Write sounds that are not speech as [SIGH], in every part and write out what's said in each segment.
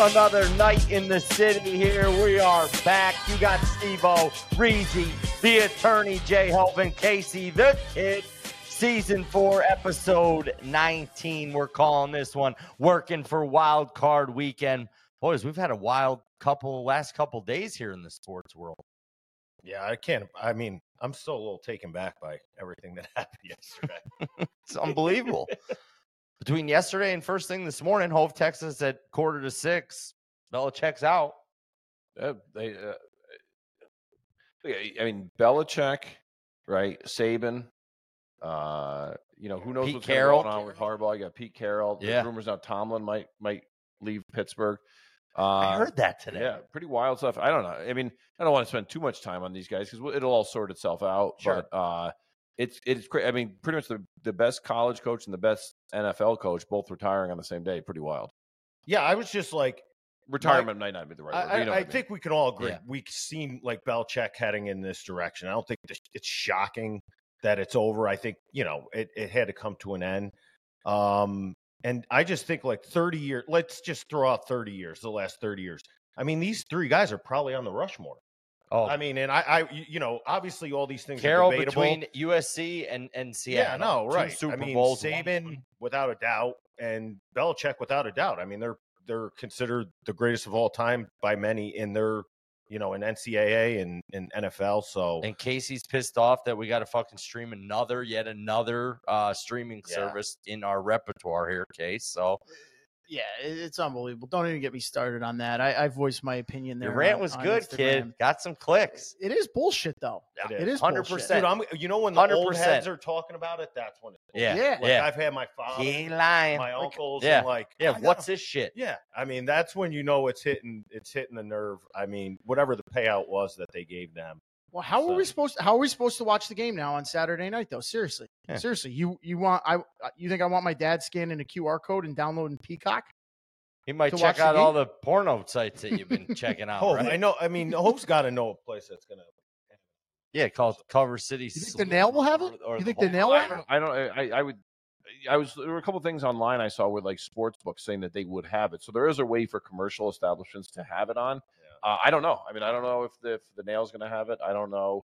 Another night in the city here. We are back. You got Steve-O, Reezy, the attorney, Jay Helvin, Casey, the kid. Season four, episode 19. We're calling this one working for wild card weekend. Boys, we've had a wild couple last couple days here in the sports world. Yeah, I can't. I mean, I'm still a little taken back by everything that [LAUGHS] happened yesterday. [LAUGHS] It's unbelievable. [LAUGHS] Between yesterday and first thing this morning, Hove Texas at quarter to six. Belichick's out. Uh, they, uh, I mean, Belichick, right? Saban. Uh, you know, who knows Pete what's Carroll. going on with Harbaugh? You got Pete Carroll. There's Yeah. rumors now Tomlin might might leave Pittsburgh. Uh, I heard that today. Yeah, pretty wild stuff. I don't know. I mean, I don't want to spend too much time on these guys because it'll all sort itself out. Sure. But uh, it's it's. I mean, pretty much the, the best college coach and the best NFL coach both retiring on the same day. Pretty wild. yeah, I was just like, Retirement might not be the right I, word. but you know I, what I mean. think we can all agree. Yeah. We've seen like Belichick heading in this direction. I don't think it's shocking that it's over. I think you know it, it had to come to an end. Um, and I just think like 30 years. Let's just throw out 30 years. The last 30 years. I mean, these three guys are probably on the Rushmore. Oh, I mean, and I, I, you- know, obviously all these things Carroll are debatable. between USC and, and Seattle. yeah, no, Two right. Super I mean, Bowls. Saban without a doubt, and Belichick without a doubt. I mean, they're they're considered the greatest of all time by many in their, you know, in NCAA and in NFL. So And Casey's pissed off that we got to fucking stream another, yet another uh, streaming Yeah. service in our repertoire here, Case. So Yeah, it's unbelievable. Don't even get me started on that. I, I voiced my opinion there. your rant on- was on good, Instagram. kid. Got some clicks. It is bullshit, though. it It is. is 100%. bullshit. Dude, you know when the old 100%. heads are talking about it, that's when it's Yeah, Yeah. Like yeah. I've had my father, He ain't lying. my uncles, yeah. and like, yeah, gotta- what's this shit? Yeah, I mean that's when you know it's hitting it's hitting the nerve. I mean, whatever the payout was that they gave them. Well, how are we supposed? To, how are we supposed to watch the game now on Saturday night, though? Seriously, Yeah. seriously, you you want I uh, you think I want my dad scanning a QR code and downloading Peacock? He might To watch check the out all the porno sites that you've been [LAUGHS] checking out, oh, Hope, right? I know. I mean, Hope's got to know a [LAUGHS] place that's gonna. Yeah, called Cover City. You think the nail will have it? or- or You think whole- the nail will I have it? don't, I don't. I, I would. I was. There were a couple things online I saw with like sports books saying that they would have it. So there is a way for commercial establishments to have it on. Uh, I don't know. I mean, I don't know if the, if the nail's going to have it. I don't know.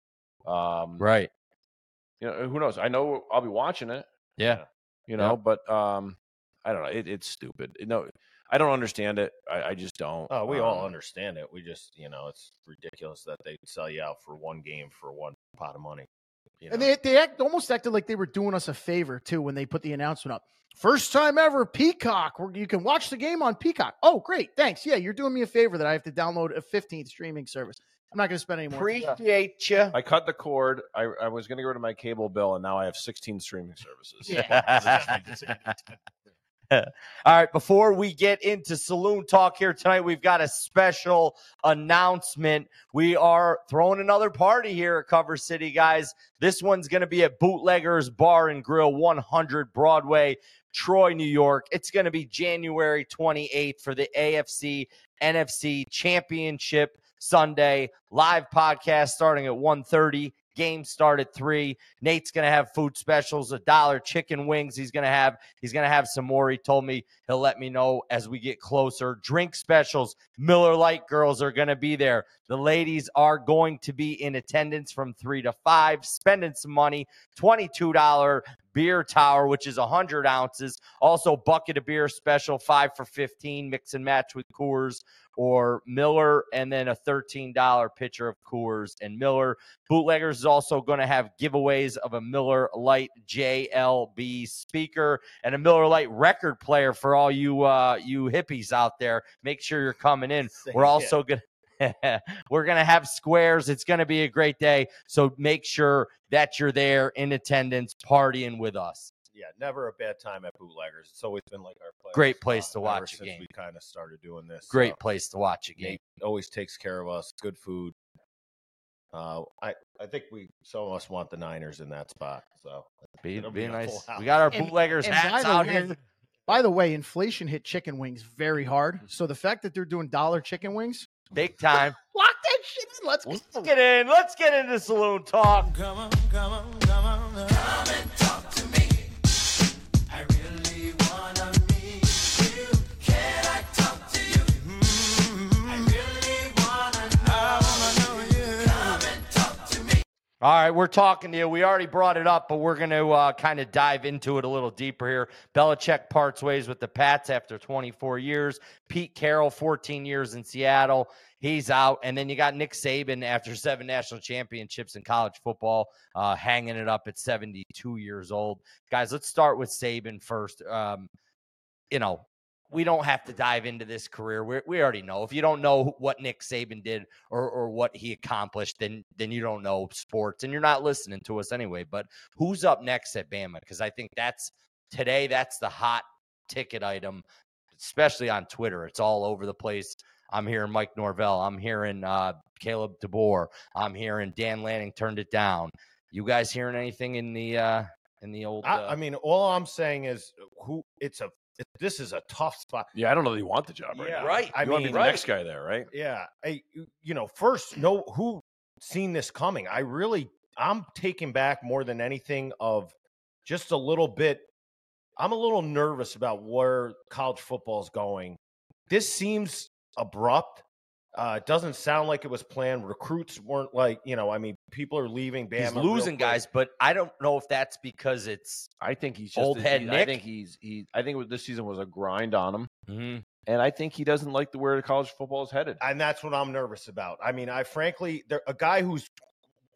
Um, Right. You know, who knows? I know I'll be watching it. Yeah. You know, but um, I don't know. It, it's stupid. No, I don't understand it. I, I just don't. Oh, we all Um, understand it. We just, you know, it's ridiculous that they sell you out for one game for one pot of money. You And they they act, almost acted like they were doing us a favor too when they put the announcement up. First time ever, Peacock. Where you can watch the game on Peacock. Oh, great, thanks. Yeah, you're doing me a favor that I have to download a 15th streaming service. I'm not going to spend any more. Appreciate you. I cut the cord. I, I was going to go to my cable bill, and now I have 16 streaming services. [LAUGHS] [LAUGHS] [LAUGHS] All right, before we get into saloon talk here tonight, we've got a special announcement. We are throwing another party here at Cover City, guys. This one's going to be at Bootleggers Bar and Grill, 100 Broadway, Troy, New York. It's going to be January 28th for the AFC NFC Championship Sunday. Live podcast starting at 1:30. Game start at three. Nate's gonna have food specials, a dollar chicken wings. He's gonna have he's gonna have some more. He told me he'll let me know as we get closer. Drink specials. Miller Lite girls are gonna be there. The ladies are going to be in attendance from three to five, spending some money. Twenty-two dollar beer tower, which is hundred ounces. Also, bucket of beer special, five for fifteen. Mix and match with Coors or Miller, and then a $13 pitcher of Coors and Miller. Bootleggers is also going to have giveaways of a Miller Lite JLB speaker and a Miller Lite record player for all you uh, you hippies out there. Make sure you're coming in. [LAUGHS] We're also going to [LAUGHS] we're going to have squares. It's going to be a great day. So make sure that you're there in attendance partying with us. yeah, never a bad time at Bootleggers. It's always been like our place. Great place to ever watch a since game. We kind of started doing this. Great So place to watch a game. Nate always takes care of us. Good food. Uh, I I think we some of us want the Niners in that spot. So Be, it'll be be nice. We got our bootleggers and hats by the out way- here. By the way, inflation hit chicken wings very hard. So the fact that they're doing dollar chicken wings, Big time. [LAUGHS] lock that shit in. Let's Let's get in. Let's get into saloon talk. Come on, come on, come on. All right, we're talking to you. We already brought it up, but we're going to uh, kind of dive into it a little deeper here. Belichick parts ways with the Pats after 24 years. Pete Carroll, 14 years in Seattle. He's out. And then you got Nick Saban after seven national championships in college football, uh, hanging it up at 72 years old. Guys, let's start with Saban first. Um, you know, we don't have to dive into this career. We we already know. If you don't know what Nick Saban did or or what he accomplished, then then you don't know sports and you're not listening to us anyway. But who's up next at Bama? Because I think that's today. That's the hot ticket item, especially on Twitter. It's all over the place. I'm hearing Mike Norvell. I'm hearing uh, Kalen DeBoer. I'm hearing Dan Lanning turned it down. You guys hearing anything in the uh, in the old? Uh, I, I mean, all I'm saying is who it's a this is a tough spot. Yeah, I don't know that you want the job right Yeah, now. right. I you want to mean, be the next guy there, right? Yeah, I you- you know first know who seen this coming. I really I'm taken back more than anything of just a little bit. I'm a little nervous about where college football is going. This seems abrupt. Uh, it doesn't sound like it was planned. Recruits weren't like you know. I mean, people are leaving. Bama he's losing guys, but I don't know if that's because it's I think he's just Old a- head he- Nick? I think he's he. I think this season was a grind on him, Mhm. and I think he doesn't like the where college football is headed. and that's what I'm nervous about. I mean, I frankly, there, a guy who's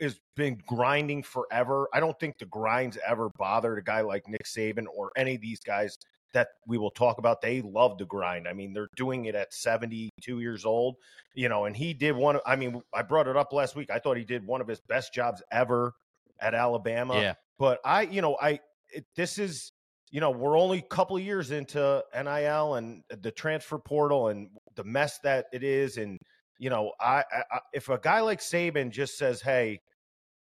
has been grinding forever. I don't think the grinds ever bothered a guy like Nick Saban or any of these guys that we will talk about. They love the grind. I mean, they're doing it at 72 years old, you know, and he did one. I mean, I brought it up last week. I thought he did one of his best jobs ever at Alabama. yeah. But I, you know, I it, this is, you know, we're only a couple of years into NIL and the transfer portal and the mess that it is, and you know, I, I I- if a guy like Saban just says, "Hey,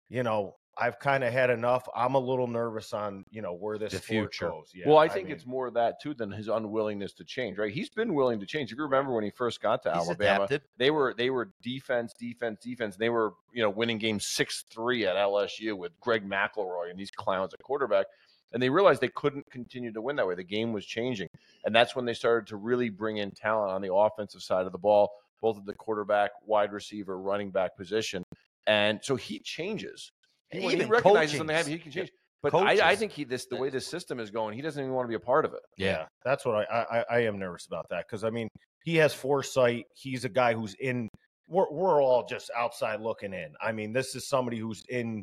you know, I've kind of had enough," I'm a little nervous on you know where this The future. goes. Yeah, well, I think mean, it's more that too than his unwillingness to change. Right? He's been willing to change. If you remember when he first got to Alabama, adapted. they were they were defense, defense, defense. They were you know winning games six three at LSU with Greg McElroy and these clowns at quarterback, and they realized they couldn't continue to win that way. The game was changing, and that's when they started to really bring in talent on the offensive side of the ball, both at the quarterback, wide receiver, running back position, and so he changes. He, he Even recognizes coaching. something happening, he can change. But I, I think he this the way this system is going, he doesn't even want to be a part of it. Yeah. that's what I I, I am nervous about that because I mean he has foresight. He's a guy who's in. We're we're all just outside looking in. I mean, this is somebody who's in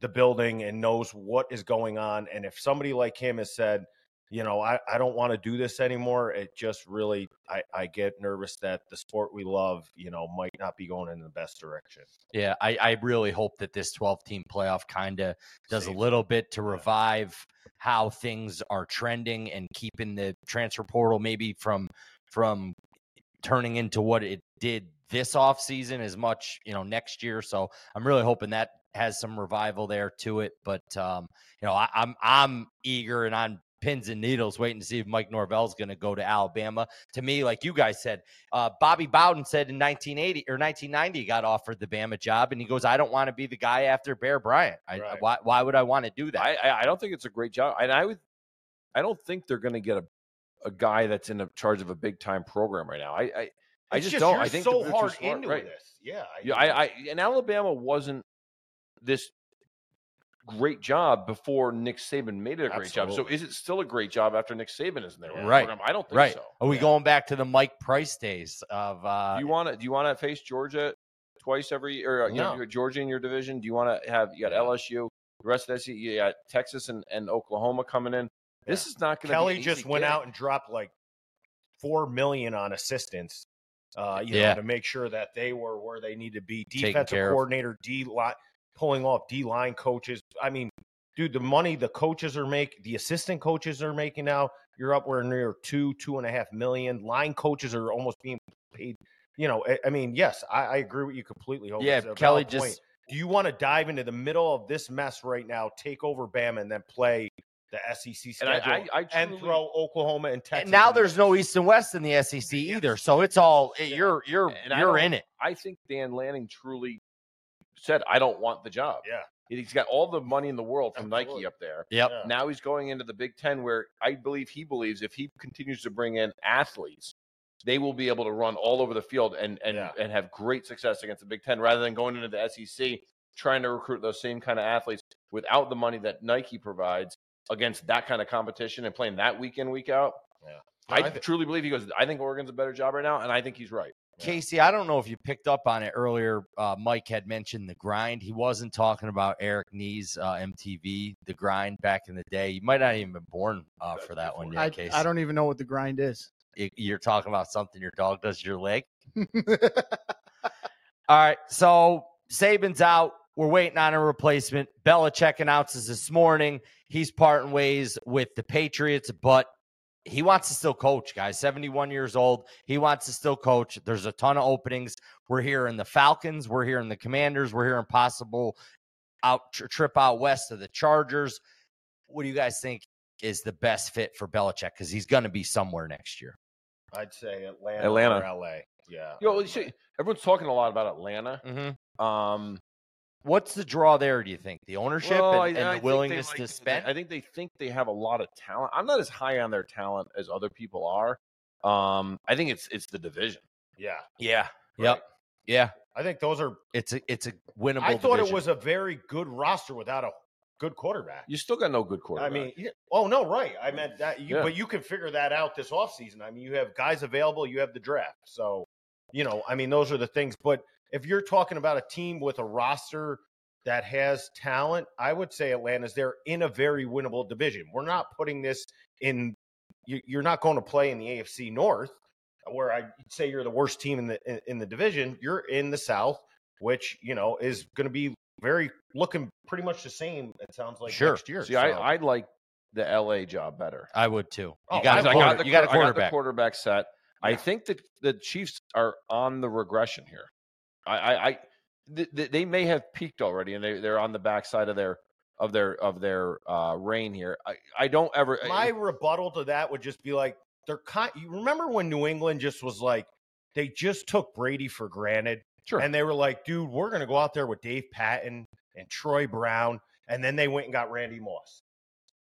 the building and knows what is going on. And if somebody like him has said, you know, I, I don't want to do this anymore, it just really I, I get nervous that the sport we love, you know, might not be going in the best direction. Yeah, I, I really hope that this 12 team playoff kind of does a little bit to Yeah. revive how things are trending and keeping the transfer portal maybe from from turning into what it did this offseason as much, you know, next year. So I'm really hoping that has some revival there to it. But um, you know, I, I'm I'm eager and on pins and needles waiting to see if Mike Norvell's going to go to Alabama. To me, like you guys said, uh, Bobby Bowden said in 1980 or 1990 he got offered the Bama job, and he goes, "I don't want to be the guy after Bear Bryant. I, Right. why, why would I want to do that?" I, I I don't think it's a great job, and I would I don't think they're going to get a a guy that's in a charge of a big time program right now. I I, I It's just, don't. You're I think so hard smart, into right? this. Yeah, Yeah, I, I and Alabama wasn't this great job before Nick Saban made it a great job. So is it still a great job after Nick Saban is in there? Right. I don't think right? so. Are we Yeah. going back to the Mike Price days of? Uh, Do you want to? Do you want to face Georgia twice every year? Or, you No. got Georgia in your division. Do you want to have? You got LSU, the rest of that. You got Texas and, and Oklahoma coming in. This is not going to. Kelly just went out and dropped like four million on assistants. Uh, you Yeah. know, to make sure that they were where they need to be. Defensive coordinator, D line, pulling off D line coaches. I mean, dude, the money the coaches are making, the assistant coaches are making now. You're up where near two, two and a half million. Line coaches are almost being paid. You know, I, I mean, yes, I, I agree with you completely. Hope. yeah, Kelly point. just Do you want to dive into the middle of this mess right now, take over Bama, and then play the SEC And schedule, I, I, I and throw Oklahoma and Texas? and now there's no East and West in the SEC either, so it's all you're you're And you're in it. I think Dan Lanning truly said, "I don't want the job." Yeah. He's got all the money in the world from Nike up there. Yep. Yeah. Now he's going into the Big Ten, where I believe he believes if he continues to bring in athletes, they will be able to run all over the field and and Yeah. and have great success against the Big Ten, rather than going into the SEC trying to recruit those same kind of athletes without the money that Nike provides against that kind of competition and playing that week in week out. Yeah. I, I thi- truly believe he goes. I think Oregon's a better job right now, and I think he's right. Casey, I don't know if you picked up on it earlier. Uh, Mike had mentioned the grind. He wasn't talking about Eric Nies' uh, MTV, the grind back in the day. You might not even been born uh, for that one yet, I, Casey. I don't even know what the grind is. Y- You're talking about something your dog does your leg. [LAUGHS] All right. So Saban's out. We're waiting on a replacement. Belichick announces this morning he's parting ways with the Patriots, but he wants to still coach, guys. 71 years old. He wants to still coach. There's a ton of openings. We're here in the Falcons. We're here in the Commanders. We're here in possible out trip out west of the Chargers. What do you guys think is the best fit for Belichick? Because he's going to be somewhere next year. I'd say Atlanta, Atlanta. or LA. Yeah. Yo, well, you see, everyone's talking a lot about Atlanta. Mm-hmm. Um, What's the draw there? Do you think the ownership well, and, I- and I the think willingness like- to spend? I think they think they have a lot of talent. I'm not as high on their talent as other people are. Um, I think it's it's the division. yeah. yeah. Right. Yep. Yeah. I think those are. It's a it's a winnable. I thought division. it was a very good roster without a good quarterback. You still got no good quarterback. I mean, yeah, oh no, right. I meant that. You, Yeah. But you can figure that out this offseason. I mean, you have guys available. You have the draft. So, you know, I mean, those are the things. But if you're talking about a team with a roster that has talent, I would say Atlanta's there in a very winnable division. We're not putting this in. You, you're not going to play in the AFC North, where I say you're the worst team in the in, in the division. You're in the South, which you know is going to be very looking pretty much the same. It sounds like Sure. next year. see, So- I I like the LA job better. I would too. Oh, You got, I a got the you got a quar- I got the quarterback. quarterback set. I think that the Chiefs are on the regression here. I, I, I th- th- they may have peaked already, and they they're on the backside of their of their of their uh, reign here. I, I don't ever. My rebuttal to that would just be like they're kind. You remember when New England just was like they just took Brady for granted, sure. and they were like, "Dude, we're going to go out there with Dave Patten and Troy Brown," and then they went and got Randy Moss.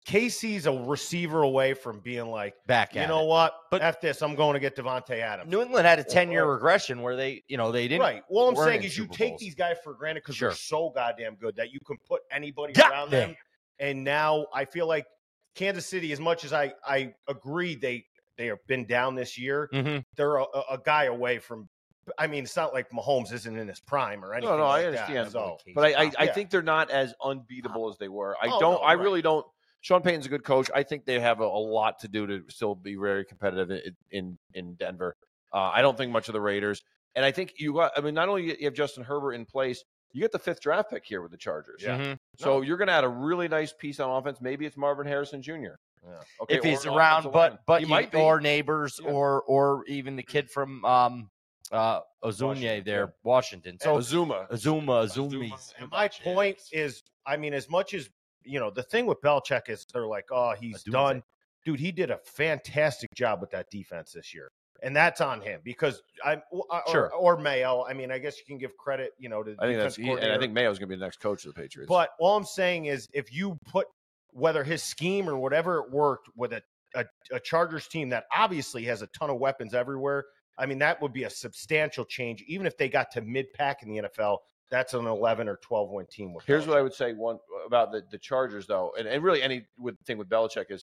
Casey's a receiver away from being like, Back you know it. what? But- F this, I'm going to get Davante Adams. New England had a ten year regression where they you know they didn't. right. Well, I'm saying in is you Super take Bowls. these guys for granted because Sure. they're so goddamn good that you can put anybody Yeah. around them. And now I feel like Kansas City, as much as I I agree they they have been down this year, Mhm. they're a, a guy away from. I mean, it's not like Mahomes isn't in his prime or anything. no, no, I understand. That, so, but I, I, I think they're not as unbeatable as they were. I Oh, don't. no, I right. really don't. Sean Payton's a good coach. I think they have a, a lot to do to still be very competitive in in, in Denver. Uh, I don't think much of the Raiders, and I think you got. I mean, not only you have Justin Herbert in place, you get the fifth draft pick here with the Chargers. Yeah. Mhm. So you're going to add a really nice piece on offense. Maybe it's Marvin Harrison Jr. Yeah. Okay, if he's around, but line. but he you- might be. or Nabers Yeah. or or even the kid from um uh Odunze Washington, there, yeah. Washington. So Azuma. Azuma, Azuma. Azumi's. And my point is, I mean, as much as you know, the thing with Belichick is they're like, oh, he's done. Dude, he did a fantastic job with that defense this year. And that's on him because I or, Sure. or Mayo. I mean, I guess you can give credit, you know, to the I think that's. He, and I think Mayo's going to be the next coach of the Patriots. But all I'm saying is, if you put whether his scheme or whatever it worked with a, a, a Chargers team that obviously has a ton of weapons everywhere, I mean, that would be a substantial change. Even if they got to mid pack in the NFL, that's an 11 or 12 win team. With Here's what I would say one about the, the Chargers though, and, and really any with, thing with Belichick is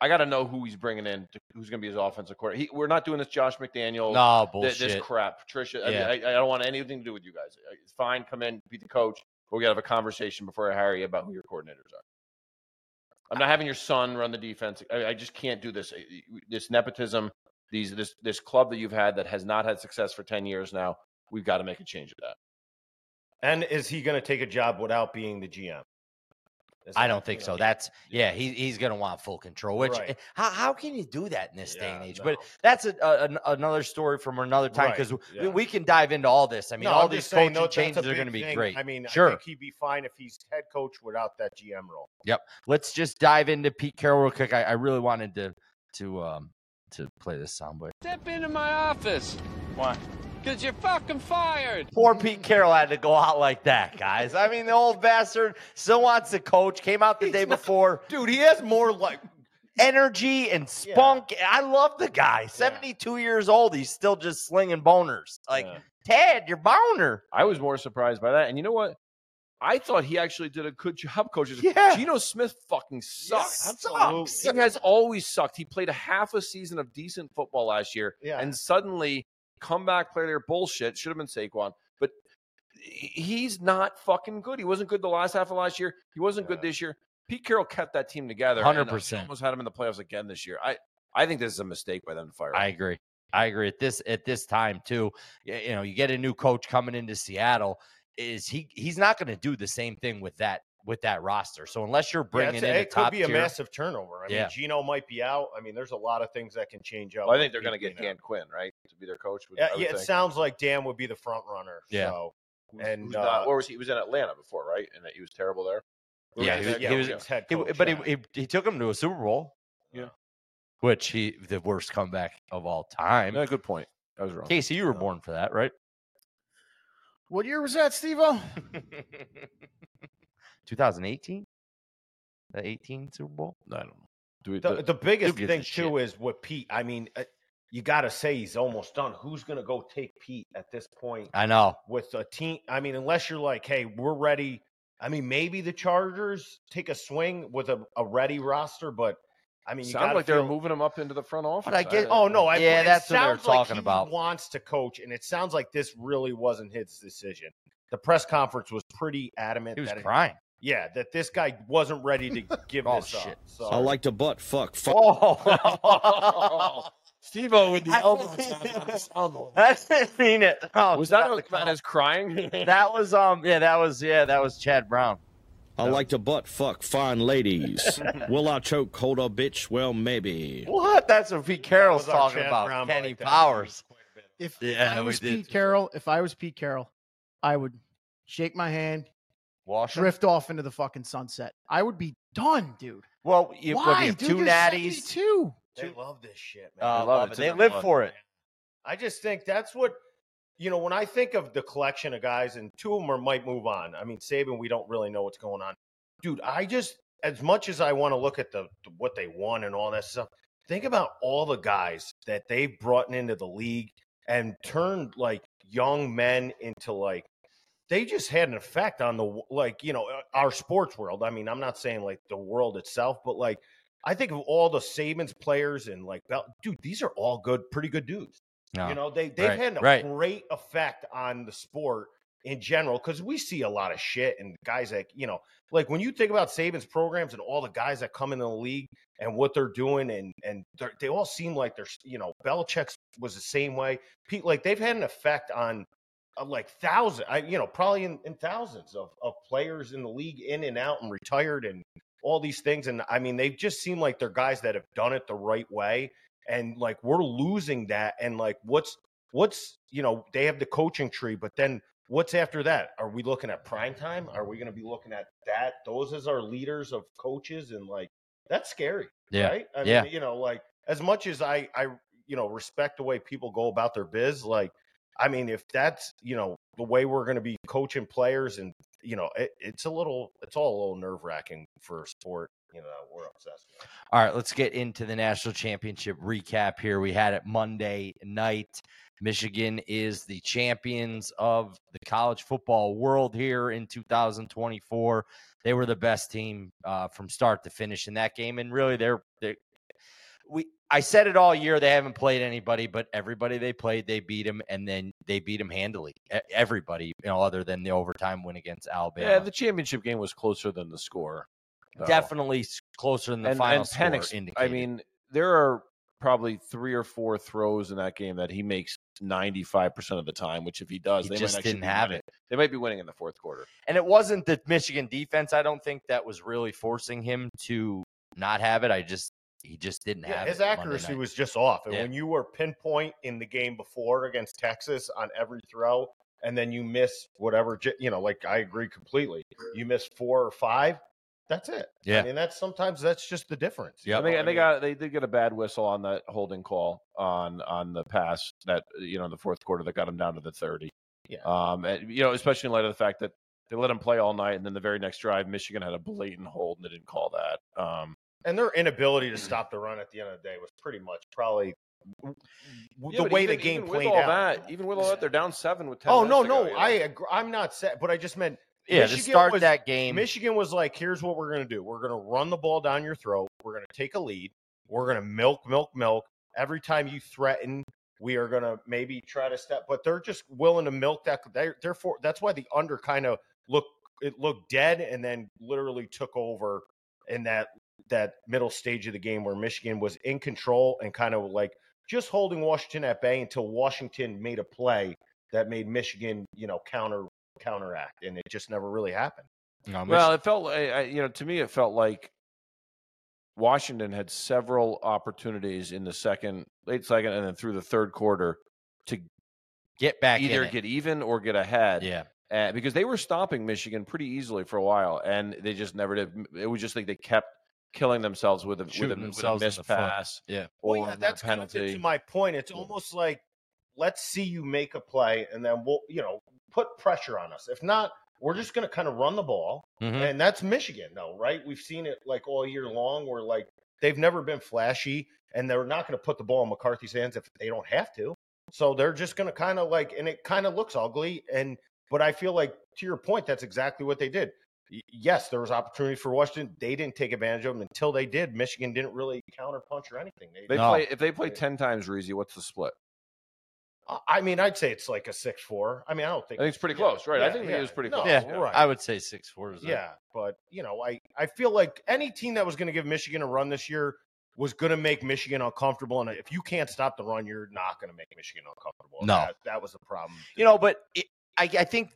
I got to know who he's bringing in, to, who's going to be his offensive coordinator. He, we're not doing this Josh McDaniel, No th- bullshit. this crap. Patricia, I, mean, I, I don't want anything to do with you guys. It's fine, come in, be the coach, but we got to have a conversation before I hire you about who your coordinators are. I'm not having your son run the defense. I, I just can't do this. This nepotism, these this this club that you've had that has not had success for ten years now. We've got to make a change of that. And is he going to take a job without being the GM? Is I don't think so. know, That's yeah. He, he's going to want full control. Which Right. how how can you do that in this day and age? no. But that's a, a, an- another story from another time Right, because yeah. we, we can dive into all this. I mean, No, all I'm these just saying, coaching no, changes are going to be thing. great. I mean, Sure. I think he'd be fine if he's head coach without that GM role. Yep. Let's just dive into Pete Carroll real quick. I, I really wanted to to um to play this soundbite. Step into my office. Why? Because you're fucking fired. Poor Pete Carroll had to go out like that, guys. I mean, the old bastard still wants to coach. Came out the He's day not- before. Dude, he has more like Energy and spunk. I love the guy. 72 years old. He's still just slinging boners. Like, Yeah. Ted, you're boner. I was more surprised by that. And you know what? I thought he actually did a good job coaching. Yeah. Geno Smith fucking sucks. absolutely. He has always sucked. He played a half a season of decent football last year, Yeah. and suddenly comeback player there. bullshit. Should have been Saquon, but he's not fucking good. He wasn't good the last half of last year. He wasn't good this year. Pete Carroll kept that team together. uh, 100%. Almost had him in the playoffs again this year. I I think this is a mistake by them to fire. him. I agree. I agree at this at this time too. You know, you get a new coach coming into Seattle. Is he? He's not going to do the same thing with that with that roster. So unless you're Yeah, bringing it's- in a it could top be a tier, massive turnover. I Yeah. mean, Geno might be out. I mean, there's a lot of things that can change up. Well, I think they're going to get being Dan Quinn right to be their coach. out. Yeah, yeah, it sounds like Dan would be the front runner. Yeah. So, and, who's uh, not, where was he? He was in Atlanta before, right? And that he was terrible there. Yeah, he was- he was- he's head he- coach, but yeah. he, he he took him to a Super Bowl. Yeah. which he the worst comeback of all time. Yeah, good point. I was wrong. Casey, you were born for that, right? What year was that, Steve-O? [LAUGHS] 2018, the 18 Super Bowl. I don't know. Do we, the, the biggest gives thing a too is with Pete. I mean, uh, you got to say he's almost done. Who's going to go take Pete at this point I know. with a team? I mean, unless you're like, hey, we're ready. I mean, maybe the Chargers take a swing with a, a ready roster, but I mean, you sounded got like they're moving him up into the front office. I get- Oh no! I, Yeah, that's what they were sounds like talking he about. Wants to coach, and it sounds like this really wasn't his decision. The press conference was pretty adamant He was that crying. Yeah, that this guy wasn't ready to [LAUGHS] give Oh, this shit. up. So I like to butt fuck. fuck. Oh, [LAUGHS] Steve O with the elbow. I didn't mean it. Oh, was that the man as crying? [LAUGHS] That was um yeah that was yeah that was Chad Brown. I like to butt fuck fine ladies. Will I choke hold a bitch? Well, maybe. What? That's what Pete Carroll's talking Chad about. Brown Kenny. Powers. If Yeah, I was. Pete Carroll, if I was Pete Carroll, I would shake my hand, Wash 'em? drift off into the fucking sunset. I would be done, dude. Well, you, what, Why, you have dude? two There's natties. 72. they love this shit, man. Uh, love love it. it. They live their for blood. it. I just think that's what you know when I think of the collection of guys, and two of them are, might move on. I mean, Saban, we don't really know what's going on, dude. I just as much as I want to look at the what they won and all that stuff. Think about all the guys that they've brought into the league and turned like young men into like they just had an effect on the like you know uh, our sports world. I mean, I'm not saying like the world itself, but like I think of all the Saban's players and like Bel- dude, these are all good, pretty good dudes. No. You know, they they've Right, had a right. great effect on the sport in general because we see a lot of shit and guys that you know, like when you think about Saban's programs and all the guys that come in the league and what they're doing, and and they all seem like they're you know, Belichick's was the same way. Pete, like they've had an effect on uh, like thousand, I you know, probably in, in thousands of of players in the league in and out and retired and all these things. And I mean, they just seem like they're guys that have done it the right way. And like we're losing that. And like what's what's you know, they have the coaching tree, but then what's after that? Are we looking at prime time? Are we gonna be looking at that? Those as our leaders of coaches and like that's scary. Yeah. Right? I Yeah. mean, you know, like as much as I I you know respect the way people go about their biz, like I mean, if that's you know the way we're going to be coaching players, and you know, it, it's a little, it's all a little nerve wracking for a sport. You know, we're obsessed with. All right, let's get into the national championship recap here. We had it Monday night. Michigan is the champions of the college football world here in 2024. They were the best team uh, from start to finish in that game, and really, they're they. We I said it all year. They haven't played anybody, but everybody they played, they beat them, and then they beat them handily. Everybody, you know, other than the overtime win against Alabama. Yeah, the championship game was closer than the score. though. definitely closer than the and, final and score Penix, indicated. I mean, there are probably three or four throws in that game that he makes 95% of the time, which if he does, He they just might didn't have it. They might be winning in the fourth quarter. And it wasn't the Michigan defense, I don't think, that was really forcing him to not have it. I just he just didn't Yeah, have his it accuracy was just off. And Yeah. when you were pinpoint in the game before against Texas on every throw, and then you miss whatever, you know, like I agree completely. You miss four or five. That's it. Yeah. I mean, that's sometimes that's just the difference. Yeah, Yep. And they, and I they got they did get a bad whistle on that holding call on on the pass that you know in the fourth quarter that got him down to the 30. Yeah. Um, and, you know, especially in light of the fact that they let him play all night, and then the very next drive, Michigan had a blatant hold, and they didn't call that. Um, and their inability to mm-hmm. stop the run at the end of the day was pretty much probably yeah, the way even, the game even played with all out. that, even with all that, they're down seven with ten. Oh no, no, go. I agree. I'm not set, but I just meant Yeah, to Michigan start was- that game. Michigan was like, here's what we're going to do. We're going to run the ball down your throat. We're going to take a lead. We're going to milk, milk, milk. Every time you threaten, we are going to maybe try to step, but they're just willing to milk that. They're, therefore, that's why the under kind of look it looked dead and then literally took over in that that middle stage of the game where Michigan was in control and kind of like just holding Washington at bay until Washington made a play that made Michigan, you know, counter counteract, and it just never really happened. No, Well, it felt, I, I- you know, to me, it felt like Washington had several opportunities in the second, late second, and then through the third quarter to get back in either it. get even or get ahead. yeah. uh, because they were stopping Michigan pretty easily for a while, and they just never did. It was just like they kept killing themselves with a, with a, themselves with a missed pass. Yeah. or Well, yeah, that's kind of penalty. to my point. It's almost like let's see you make a play, and then we'll, you know, put pressure on us. If not, we're just going to kind of run the ball, Mhm. and that's Michigan, though, right? We've seen it like all year long, where like they've never been flashy, and they're not going to put the ball in McCarthy's hands if they don't have to. So they're just going to kind of like, and it kind of looks ugly, and but I feel like to your point, that's exactly what they did. Y- Yes, there was opportunity for Washington. They didn't take advantage of them until they did. Michigan didn't really counterpunch or anything. They, They No. play if they play Yeah. ten times, Reezy. What's the split? I- I mean, I'd say it's like a six four. I mean, I don't I think think it's pretty yeah, close, right? I think yeah. it was pretty No, close. Yeah, right. I would say six four is a- Yeah, but you know, I I feel like any team that was going to give Michigan a run this year was going to make Michigan uncomfortable, and if you can't stop the run, you're not going to make Michigan uncomfortable. No. that, that was the problem. You know, but it, I, I think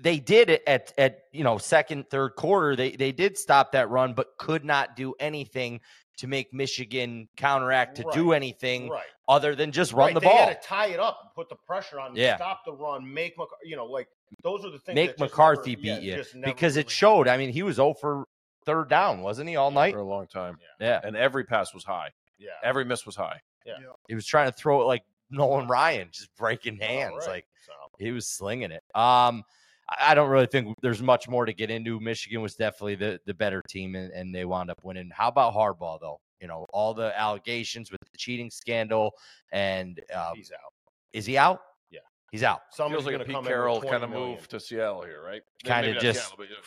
they did it at at you know second third quarter. They they did stop that run, but could not do anything to make Michigan counteract to do anything right? other than just run right. the they ball. had to tie it up, and put the pressure on, Yeah. stop the run, make Mc- you know, like those are the things. Make that McCarthy never- yeah, beat you just never because it showed. I mean, he was 0 for third down, wasn't he, all night? for a long time, Yeah, and every pass was high. Yeah, Every miss was high. Yeah, he was trying to throw it like Nolan Ryan, just breaking Oh, hands. right. Like So, he was slinging it. Um, I I don't really think there's much more to get into. Michigan was definitely the, the better team, and, and they wound up winning. How about Harbaugh, though? You know, all the allegations with the cheating scandal, and uh, he's out. is he out? Yeah. he's out. Somebody's Feels like a gonna Pete come Carroll kind of million. move to Seattle here, right? Kinda just- Seattle, but, you know,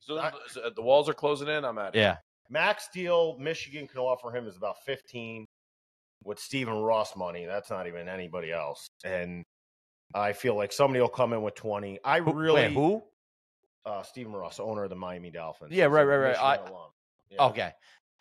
so, I- so the walls are closing in. I'm at it. Yeah, Max deal Michigan can offer him is about 15 with Stephen Ross money. That's not even anybody else. And I feel like somebody will come in with 20. I Who- really wait, who? uh Stephen Ross, owner of the Miami Dolphins. Yeah, right, right, right. I-. Yeah. Okay,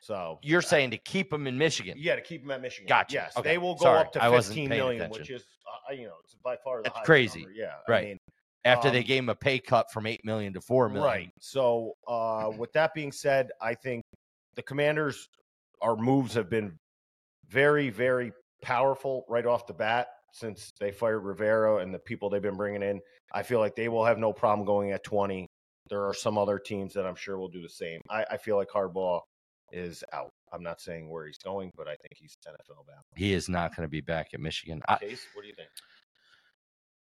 So you're saying to keep him in Michigan? yeah, to keep him at Michigan. Gotcha. Yes, Okay. they will go Sorry, up to I wasn't 15 paying attention. which is uh, you know, it's by far the That's crazy. number. Yeah, Right. I mean, After they Um, gave him a pay cut from eight million to four million, Right. So, uh, with that being said, I think the Commanders, our moves have been very, very powerful right off the bat since they fired Rivera and the people they've been bringing in. I feel like they will have no problem going at 20. There are some other teams that I'm sure will do the same. I, I feel like Harbaugh is out. I'm not saying where he's going, but I think he's NFL bound. He is not going to be back at Michigan. I, Case, what do you think?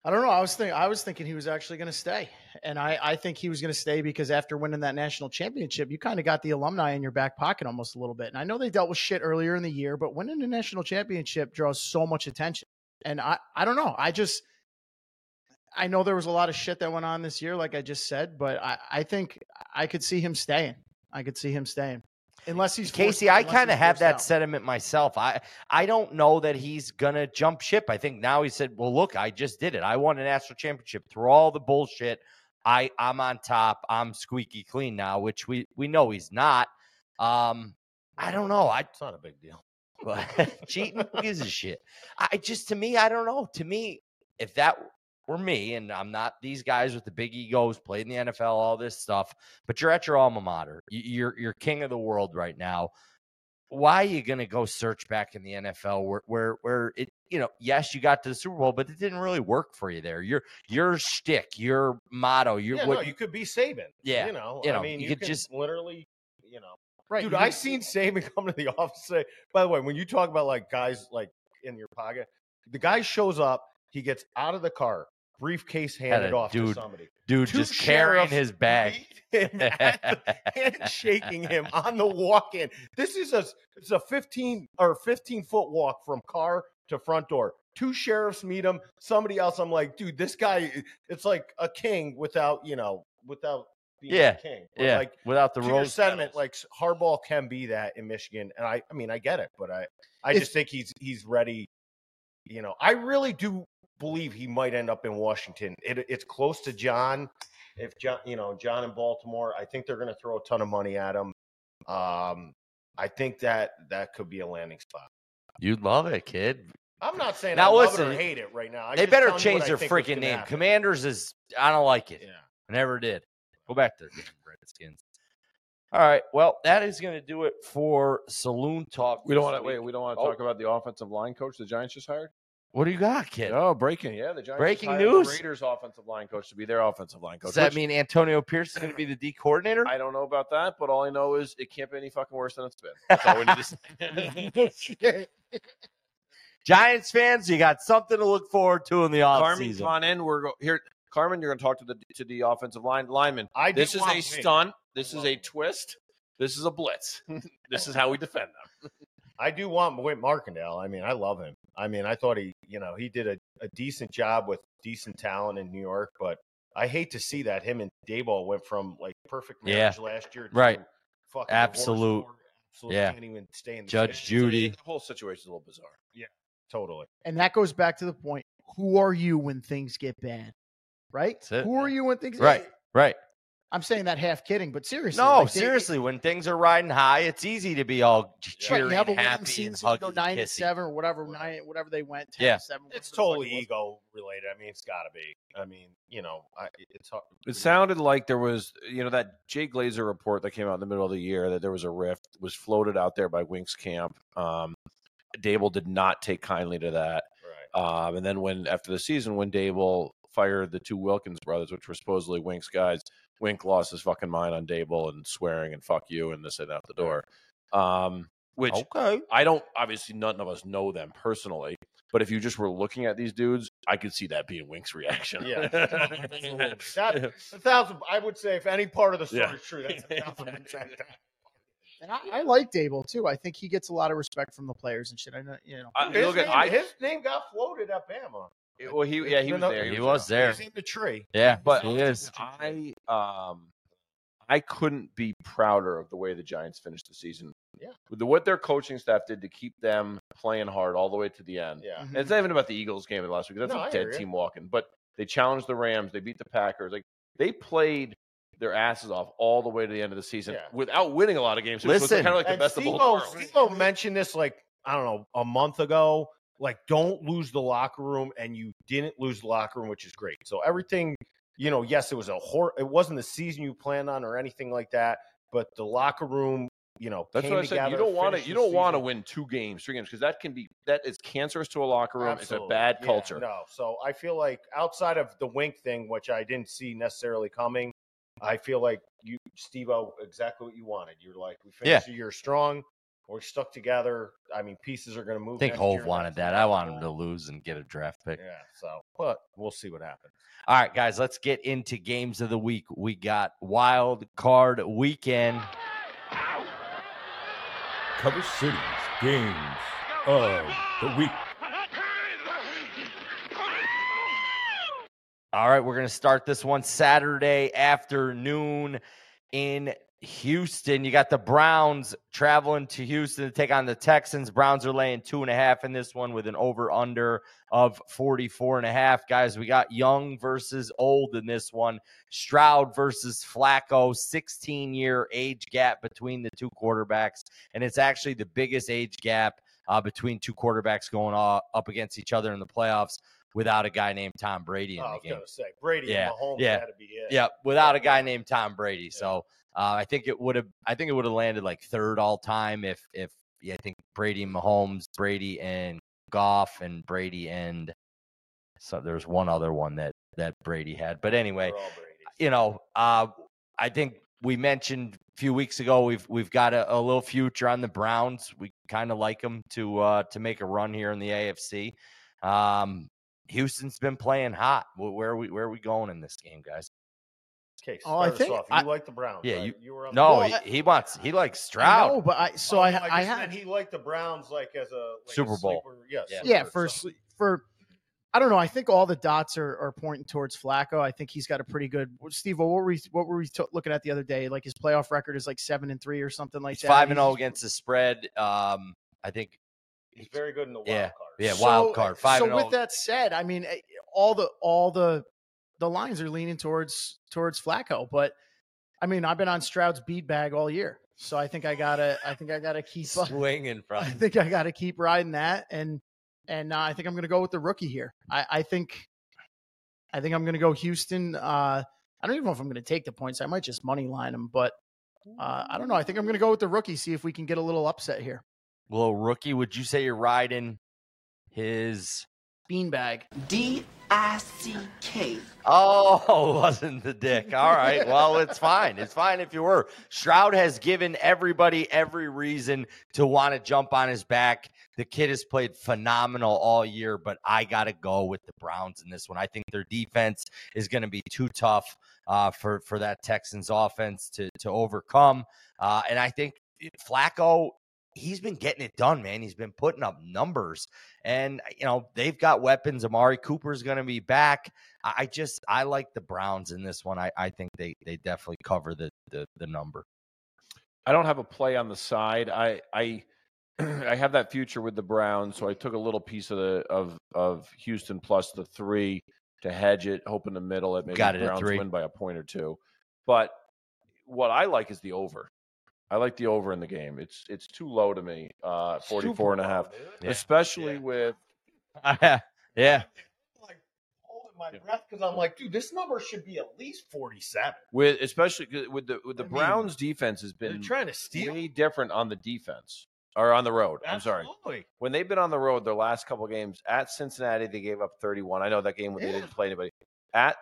I don't know. I was thinking. I was thinking he was actually going to stay, and I, I think he was going to stay because after winning that national championship, you kind of got the alumni in your back pocket almost a little bit. And I know they dealt with shit earlier in the year, but winning a national championship draws so much attention. And I, I don't know. I just, I know there was a lot of shit that went on this year, like I just said, but I, I think I could see him staying. I could see him staying, unless he's forced- Casey, I kind of have that out. sentiment myself. I I don't know that he's gonna jump ship. I think now he said, "Well, look, I just did it. I won a national championship through all the bullshit. I I'm on top. I'm squeaky clean now," which we we know he's not. Um, I don't know. I It's not a big deal. But [LAUGHS] cheating gives a shit? I just to me i don't know. To me if that were me and i'm not these guys with the big egos played in the nfl all this stuff but you're at your alma mater. You- you're you're king of the world right now. Why are you going to go search back in the nfl where where where it you know yes you got to the super bowl but it didn't really work for you there. Your your shtick your motto your yeah, what no, you could be Saban. Yeah, you know, you know, I mean, you you, could just- literally, you know, Right, dude. I seen Saban [LAUGHS] come to the office. Say, by the way, when you talk about like guys like in your pocket, the guy shows up. He gets out of the car, briefcase handed off dude to somebody. dude Two just carrying his bag him [LAUGHS] [LAUGHS] and shaking him on the walk in. This is a it's a 15 or 15 foot walk from car to front door. two sheriffs meet him, somebody else. I'm like, dude, this guy, it's like a king without, you know, without Yeah, king. But, Yeah, Like without the rose sentiment, like Harbaugh can be that in Michigan, and I, I mean, I get it, but I, I If- just think he's he's ready. You know, I really do believe he might end up in Washington. It, it's close to John. If John, you know, John in Baltimore, I think they're going to throw a ton of money at him. Um, I think that that could be a landing spot. You'd love it, kid. I'm not saying Now I love listen, it or hate it right now. I'm they better telling you what change their freaking name. happen. Commanders is I don't like it. Yeah. Never did. Go back to the damn Redskins. All right. Well, that is going to do it for Saloon Talk. We don't want to wait. We don't want to Oh. talk about the offensive line coach the Giants just hired. What do you got, kid? Oh, breaking! Yeah, the Giants. Breaking news? Raiders offensive line coach to be their offensive line coach. Does that which mean Antonio Pierce is going to be the D coordinator? I don't know about that, but all I know is it can't be any fucking worse than it's been. [LAUGHS] That's all we need to say. Giants fans, you got something to look forward to in the offseason. come on in. We're go- here. Carmen, you're going to talk to the to the offensive line lineman. I This is a wings. stunt. This I is a it. twist. This is a blitz. [LAUGHS] this is how we defend them. I do want Wink Martindale. I mean, I love him. I mean, I thought he, you know, he did a, a decent job with decent talent in New York, but I hate to see that him and Daboll went from like perfect Yeah. marriage last year, to Right. Fucking Absolute. divorce, absolute Yeah. can't even stay in the Judge city. Judy. The whole situation is a little bizarre. Yeah, totally. And that goes back to the point: Who are you when things get bad? Right? Who are you when things Right, right. I'm saying that half kidding, but seriously, No, like, they- seriously, when things are riding high, it's easy to be all cheery you have a and winning happy and season, go nine and and seven or whatever nine, whatever they went. 10 Yeah. and seven, It's whatever the fuck totally ego related. I mean, it's got to be. I mean, you know, I, it's hard. It sounded like there was, you know, that Jay Glazer report that came out in the middle of the year that there was a rift was floated out there by Winks Camp. Um, Daboll did not take kindly to that. Um, and then when after the season, when Daboll fired the two Wilkins brothers, which were supposedly Wink's guys, Wink lost his fucking mind on Daboll and swearing and fuck you and this and out the door. Um, which Okay. I don't obviously none of us know them personally, but if you just were looking at these dudes, I could see that being Wink's reaction. Yeah. [LAUGHS] That, a thousand. I would say if any part of the story Yeah. is true, that's a thousand percent. And I, I like Daboll too. I think he gets a lot of respect from the players and shit. I know, you know. I, His, look at name, I, his name got floated at Bama. Well, he yeah he was there. He was there. He's in the tree. Yeah, but he is. I um I couldn't be prouder of the way the Giants finished the season. Yeah. With the, what their coaching staff did to keep them playing hard all the way to the end. Yeah. And it's not even about the Eagles game of last week. That's No, a I dead team walking. But they challenged the Rams. They beat the Packers. Like they played their asses off all the way to the end of the season Yeah. without winning a lot of games. So Listen, kind of like the and best of both Steve-O, worlds. Steve-O mentioned this like I don't know a month ago. Like, don't lose the locker room, and you didn't lose the locker room, which is great. So everything, you know, yes, it was a hor- It wasn't the season you planned on or anything like that, but the locker room, you know, That's what I said. You don't want to. You don't want to win two games, three games, because that can be that is cancerous to a locker room. It's a Absolutely. bad Yeah, culture. No, so I feel like outside of the wink thing, which I didn't see necessarily coming, I feel like you, Steve exactly what you wanted. You're like, we Yeah. finished the year strong. We're stuck together. I mean, pieces are going to move. I think next Hove year. wanted that. I want him to lose and get a draft pick. Yeah. So, but we'll see what happens. All right, guys, let's get into games of the week. We got wild card weekend. Cover City's games of the week. All right, we're going to start this one Saturday afternoon in Houston. You got the Browns traveling to Houston to take on the Texans. Browns are laying two and a half in this one with an over under of 44 and a half. Guys, we got young versus old in this one. Stroud versus Flacco, 16 year age gap between the two quarterbacks. And it's actually the biggest age gap uh, between two quarterbacks going up against each other in the playoffs without a guy named Tom Brady in Oh, I the was going to say Brady Yeah, and Mahomes yeah, had to be it. Yeah, without a guy named Tom Brady. So uh, I think it would have. I think it would have landed like third all time if if yeah, I think Brady Mahomes, Brady and Goff, and Brady and so there's one other one that that Brady had. But anyway, They're all Brady's. you know, uh, I think we mentioned a few weeks ago we've we've got a, a little future on the Browns. We kind of like them to uh, to make a run here in the AFC. Um, Houston's been playing hot. Where are we where are we going in this game, guys? Okay, Oh, I start us think- off. You I- like the Browns? Yeah, right? you- you were on No, The Well, he, he wants he likes Stroud. know, but I so Oh, I no, I, just have meant he liked the Browns like as a like Super Bowl. sleeper- Yeah, Yeah. yeah for so- for I don't know. I think all the dots are, are pointing towards Flacco. I think he's got a pretty good. Steve, what were we what were we t- looking at the other day? Like his playoff record is like seven and three or something like He's that. Five and zero against the spread. Um, I think. He's very good in the wild Yeah, card. yeah, So- wild card. Five So and oh. with zero. that said, I mean, eh, all the all the the lines are leaning towards towards Flacco, but I mean, I've been on Stroud's beat bag all year, so I think I gotta I think I gotta keep [LAUGHS] swinging [LAUGHS] from. I think I gotta keep riding that, and and uh, I think I'm gonna go with the rookie here. I, I think I think I'm gonna go Houston. Uh, I don't even know if I'm gonna take the points. I might just money line them, but uh, I don't know. I think I'm gonna go with the rookie. See if we can get a little upset here. Well, rookie, would you say you're riding his? Beanbag. D I C K. Oh, [LAUGHS] wasn't the dick. All right. Well, it's fine. It's fine if you were. Stroud has given everybody every reason to want to jump on his back. The kid has played phenomenal all year, but I got to go with the Browns in this one. I think their defense is going to be too tough uh, for for that Texans offense to to overcome. Uh, and I think Flacco, he's been getting it done, man. He's been putting up numbers, and you know they've got weapons. Amari Cooper's going to be back. I just I like the Browns in this one. I, I think they they definitely cover the, the the number. I don't have a play on the side. I I [CLEARS THROAT] I have that future with the Browns, so I took a little piece of the of of Houston plus the three to hedge it, hoping the middle it maybe Got it Browns win by a point or two. But what I like is the over. I like the over in the game. It's it's too low to me. Uh 44 and a half. Yeah. Especially with [LAUGHS] yeah. Like holding my breath because I'm like, dude, this number should be at least 47. with especially with the with the I mean, Browns defense has been trying to steal. way different on the defense or on the road. I'm sorry. When they've been on the road their last couple games at Cincinnati they gave up 31 I know that game when they didn't play anybody at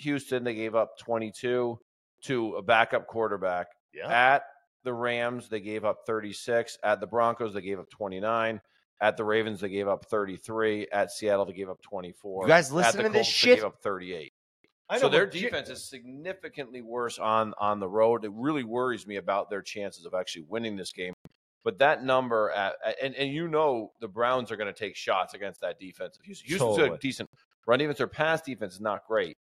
Houston they gave up 22 to a backup quarterback Yeah. at the Rams they gave up 36 at the Broncos they gave up 29 at the Ravens they gave up 33 at Seattle they gave up 24 You guys at listen the to this Colts, shit? they gave up 38 I so their but J- defense is significantly worse on on the road. It really worries me about their chances of actually winning this game. But that number at, at- and and you know the Browns are going to take shots against that defense. Houston, Houston's Totally. a decent run defense. Their pass defense is not great.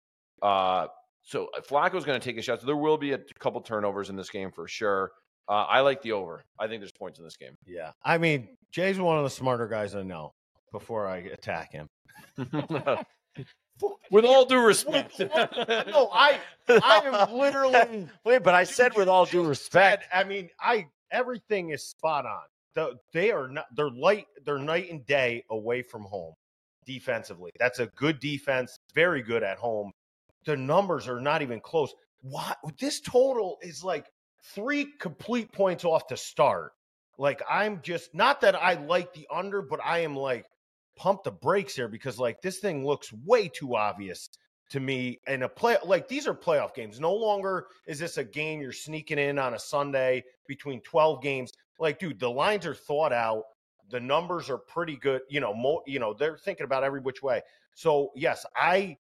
Uh, so Flacco's going to take a shot. So there will be a couple turnovers in this game for sure. Uh, I like the over. I think there's points in this game. Yeah. I mean, Jay's one of the smarter guys I know before I attack him. [LAUGHS] With all due respect. no, I I am literally [LAUGHS] Wait, but I said with all due respect. I mean, I everything is spot on. The, they are not they're light they're night and day away from home defensively. That's a good defense, very good at home. The numbers are not even close. What this total is like three complete points off to start. Like I'm just not that I like the under, but I am like pump the brakes here because like this thing looks way too obvious to me in a play like these are playoff games. No longer is this a game you're sneaking in on a Sunday between 12 games. Like, dude, the lines are thought out. The numbers are pretty good. You know, mo- you know, they're thinking about every which way. So yes, I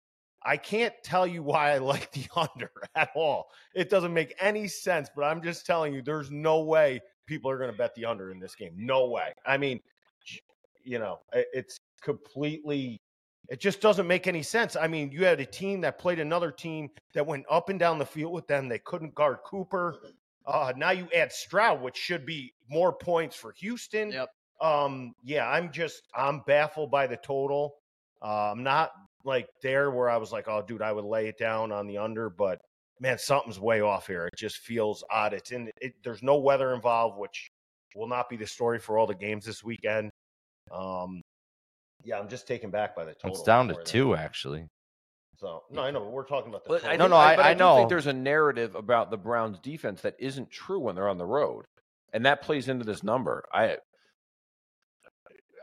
I can't tell you why I like the [LAUGHS] under at all. It doesn't make any sense, but I'm just telling you, there's no way people are going to bet the under in this game. No way. I mean, you know, it's completely it just doesn't make any sense. I mean, you had a team that played another team that went up and down the field with them. They couldn't guard Cooper. Uh, now you add Stroud, which should be more points for Houston. Yep. Um, yeah, I'm just I'm baffled by the total. Uh, I'm not like there where I was like, oh, dude, I would lay it down on the under, but man, something's way off here. It just feels odd. It's in it. There's no weather involved, which will not be the story for all the games this weekend. Um, yeah, I'm just taken back by the total. It's down to before that. two, actually. So no, I know but we're talking about the. But total. I No, think- no, I- but I do know. think there's a narrative about the Browns defense that isn't true when they're on the road, and that plays into this number. I,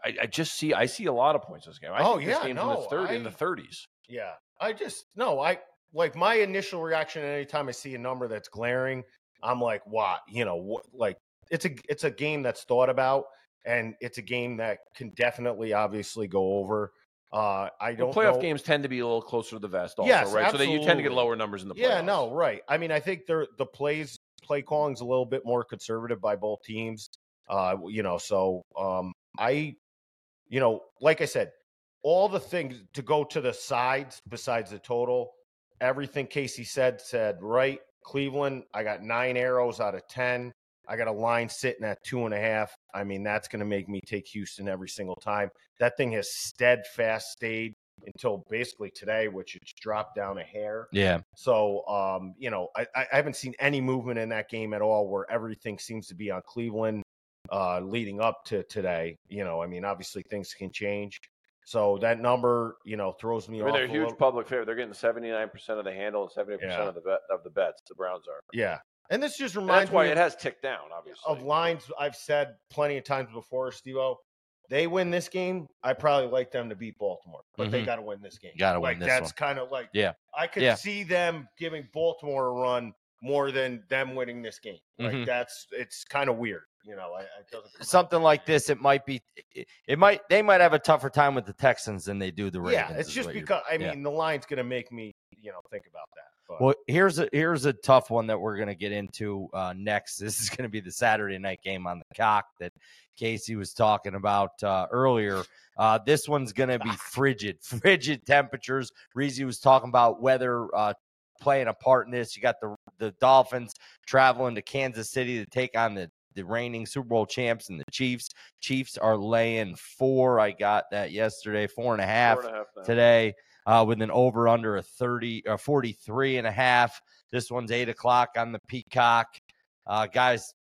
I, I just see I see a lot of points in this game. I Oh, think this yeah, game's in the no, third in the 30s. Yeah, I just no, I like my initial reaction anytime I see a number that's glaring. I'm like, what? You know, what? Like it's a it's a game that's thought about, and it's a game that can definitely, obviously, go over. Uh, I Well, don't playoff know- games tend to be a little closer to the vest, also, Yes, right? So that you tend to get lower numbers in the playoffs. Yeah, no, right. I mean, I think they're the plays play calling's a little bit more conservative by both teams. Uh, you know, so um I you know, like I said, all the things to go to the sides besides the total. Everything Casey said said right. Cleveland, I got nine arrows out of ten. I got a line sitting at two and a half. I mean, that's going to make me take Houston every single time. That thing has steadfast stayed until basically today, which it's dropped down a hair. Yeah. So, um, you know, I, I haven't seen any movement in that game at all where everything seems to be on Cleveland uh, leading up to today. You know, I mean, obviously things can change. So that number, you know, throws me I mean, they're a huge little- public favorite. They're getting seventy nine percent of the handle and seventy percent of the bet of the bets. The Browns are. Yeah. And this just And reminds that's why me it of- has ticked down. Obviously, of lines I've said plenty of times before, Steve They win this game, I probably like them to beat Baltimore, but they Mhm. got to win this game. Gotta like, win this That's kind of like Yeah. I could Yeah. see them giving Baltimore a run more than them winning this game. Like Mhm. that's it's kind of weird, you know. I, doesn't Something like this, it might be. It, it might. They might have a tougher time with the Texans than they do the Ravens. Yeah, it's just because I yeah. mean the line's going to make me, you know, think about that. But, Well, here's a here's a tough one that we're going to get into uh, next. [LAUGHS] This is going to be the Saturday night game on the cock that Casey was talking about uh, earlier. Uh, this one's going to be [LAUGHS] frigid, [LAUGHS] frigid temperatures. Reezy was talking about weather uh, playing a part in this. You got the the Dolphins traveling to Kansas City to take on the the reigning Super Bowl champs and the Chiefs. Chiefs are laying four. I got that yesterday, four and a half and a half today uh, with an over under a 30 or 43 and a half. This one's eight o'clock on the Peacock. Uh, guys,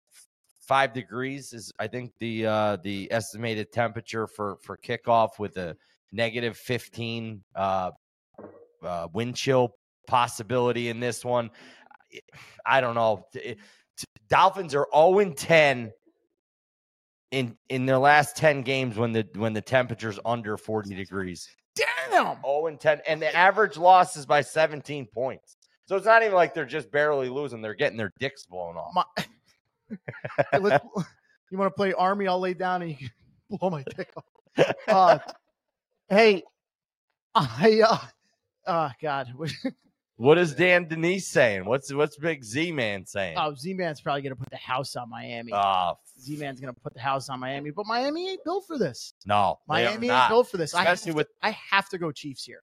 five degrees is I think the uh, the estimated temperature for for kickoff with a negative 15 uh, uh, wind chill possibility in this one. I don't know. It- Dolphins are 0 and 10 in in their last 10 games when the when the temperature's under 40 degrees. Damn. 0 and 10, and the average loss is by 17 points. So it's not even like they're just barely losing; they're getting their dicks blown off. My, [LAUGHS] Hey, you want to play Army? I'll lay down and you can [LAUGHS] blow my dick off. Uh, [LAUGHS] hey, I uh, oh God, What is Dan Denise saying? What's what's Big Z Man saying? oh Z Man's probably gonna put the house on Miami. Oh, Z Man's gonna put the house on Miami, but Miami ain't built for this. no, they are Miami ain't built for this. I have, to, with I have to go Chiefs here.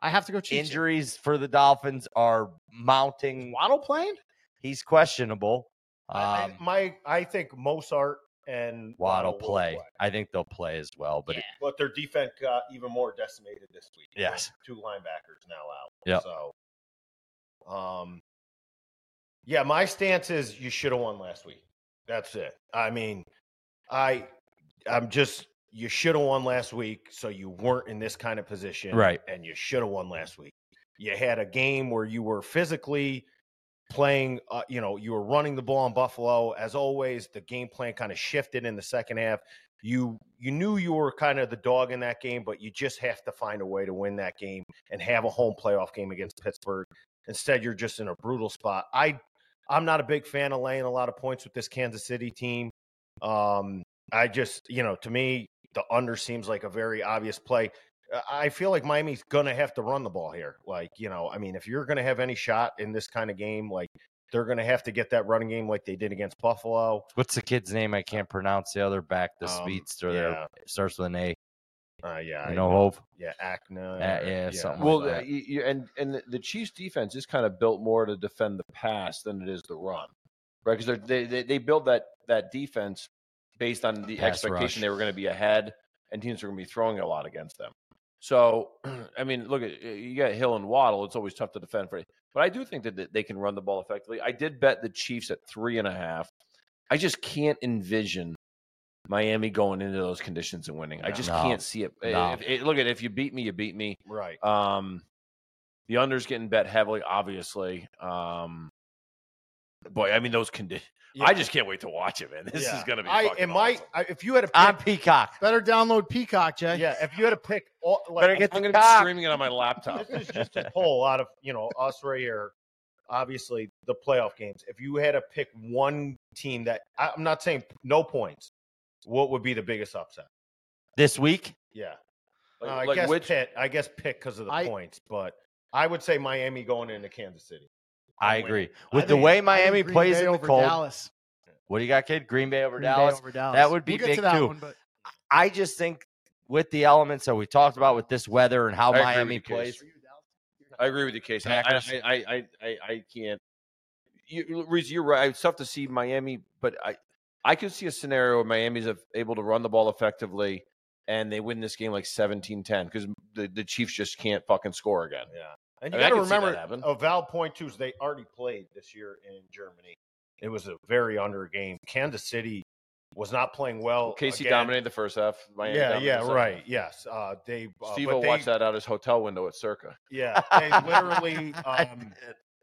I have to go Chiefs. here. injuries for the Dolphins are mounting. Waddle playing? He's questionable. I- Um, I, my I think Mostert and Waddle will play. I think they'll play as well, but Yeah. it- but their defense got even more decimated this week. Yes. two linebackers now out. Yep. So, um, yeah, my stance is you should have won last week. That's it. I mean, I, I'm just you should have won last week, so you weren't in this kind of position, Right. And you should have won last week. You had a game where you were physically playing uh, you know you were running the ball in buffalo as always the game plan kind of shifted in the second half you you knew you were kind of the dog in that game but you just have to find a way to win that game and have a home playoff game against pittsburgh instead you're just in a brutal spot i i'm not a big fan of laying a lot of points with this kansas city team um i just you know to me the under seems like a very obvious play Uh, I feel like Miami's gonna have to run the ball here. Like, you know, I mean, if you're gonna have any shot in this kind of game, like they're gonna have to get that running game like they did against Buffalo. what's the kid's name? I can't pronounce the other back, the Um, speedster there. yeah. Starts with an A. Uh, yeah, You I know, Hove. yeah, Acna, Uh, or- yeah, something Well, like that. you, you, and and the, the Chiefs' defense is kind of built more to defend the pass than it is the run, right? Because they, they they build that that defense based on the Pass expectation rush. they were going to be ahead, and teams are going to be throwing a lot against them. So, [CLEARS THROAT] I mean, look at you got Hill and Waddle. It's always tough to defend for, but I do think that that they can run the ball effectively. I did bet the Chiefs at three and a half. I just can't envision Miami going into those conditions and winning. I just No. can't see it. No. If- if- look at if you beat me, you beat me. right. Um, the under's getting bet heavily, obviously. Um, boy, I mean those conditions. I just can't wait to watch it, man. [LAUGHS] This Yeah. is gonna be. I fucking and my awesome. I, if you had to On pick, Peacock. Better download Peacock, Jay. yeah, if you had to pick, all, like, Better get I'm gonna be streaming it on my laptop. this is just a poll out of you know us right here. Obviously, the playoff games. If you had to pick one team that I'm not saying no points, what would be the biggest upset? this week. Yeah, Like, Uh, I like guess which? Pitt. I guess Pitt because of the I- points, but I would say Miami going into Kansas City. I agree. winning. With I the think- way I think Miami plays Bay in the over cold, Dallas. what do you got, kid? Green Bay over Green Bay Dallas. over Dallas. That would be we'll big too. one, but I just think with the elements that we talked about with this weather and how I Miami with Case. plays. I agree with you, Case. I, I, I, I, I, I can't. You, Reese, you're right. It's tough to see Miami, but I, I could see a scenario where Miami's able to run the ball effectively and they win this game like 17-10 because the, the Chiefs just can't fucking score again. Yeah. And I you mean, got to remember, a valid point too is they already played this year in Germany. It was a very under game. Kansas City was not playing well. Casey again. dominated the first half. Miami Yeah, yeah, right. half. Yes, uh, they. Uh, Steve will watch that out his hotel window at Circa. Yeah, they literally [LAUGHS] um,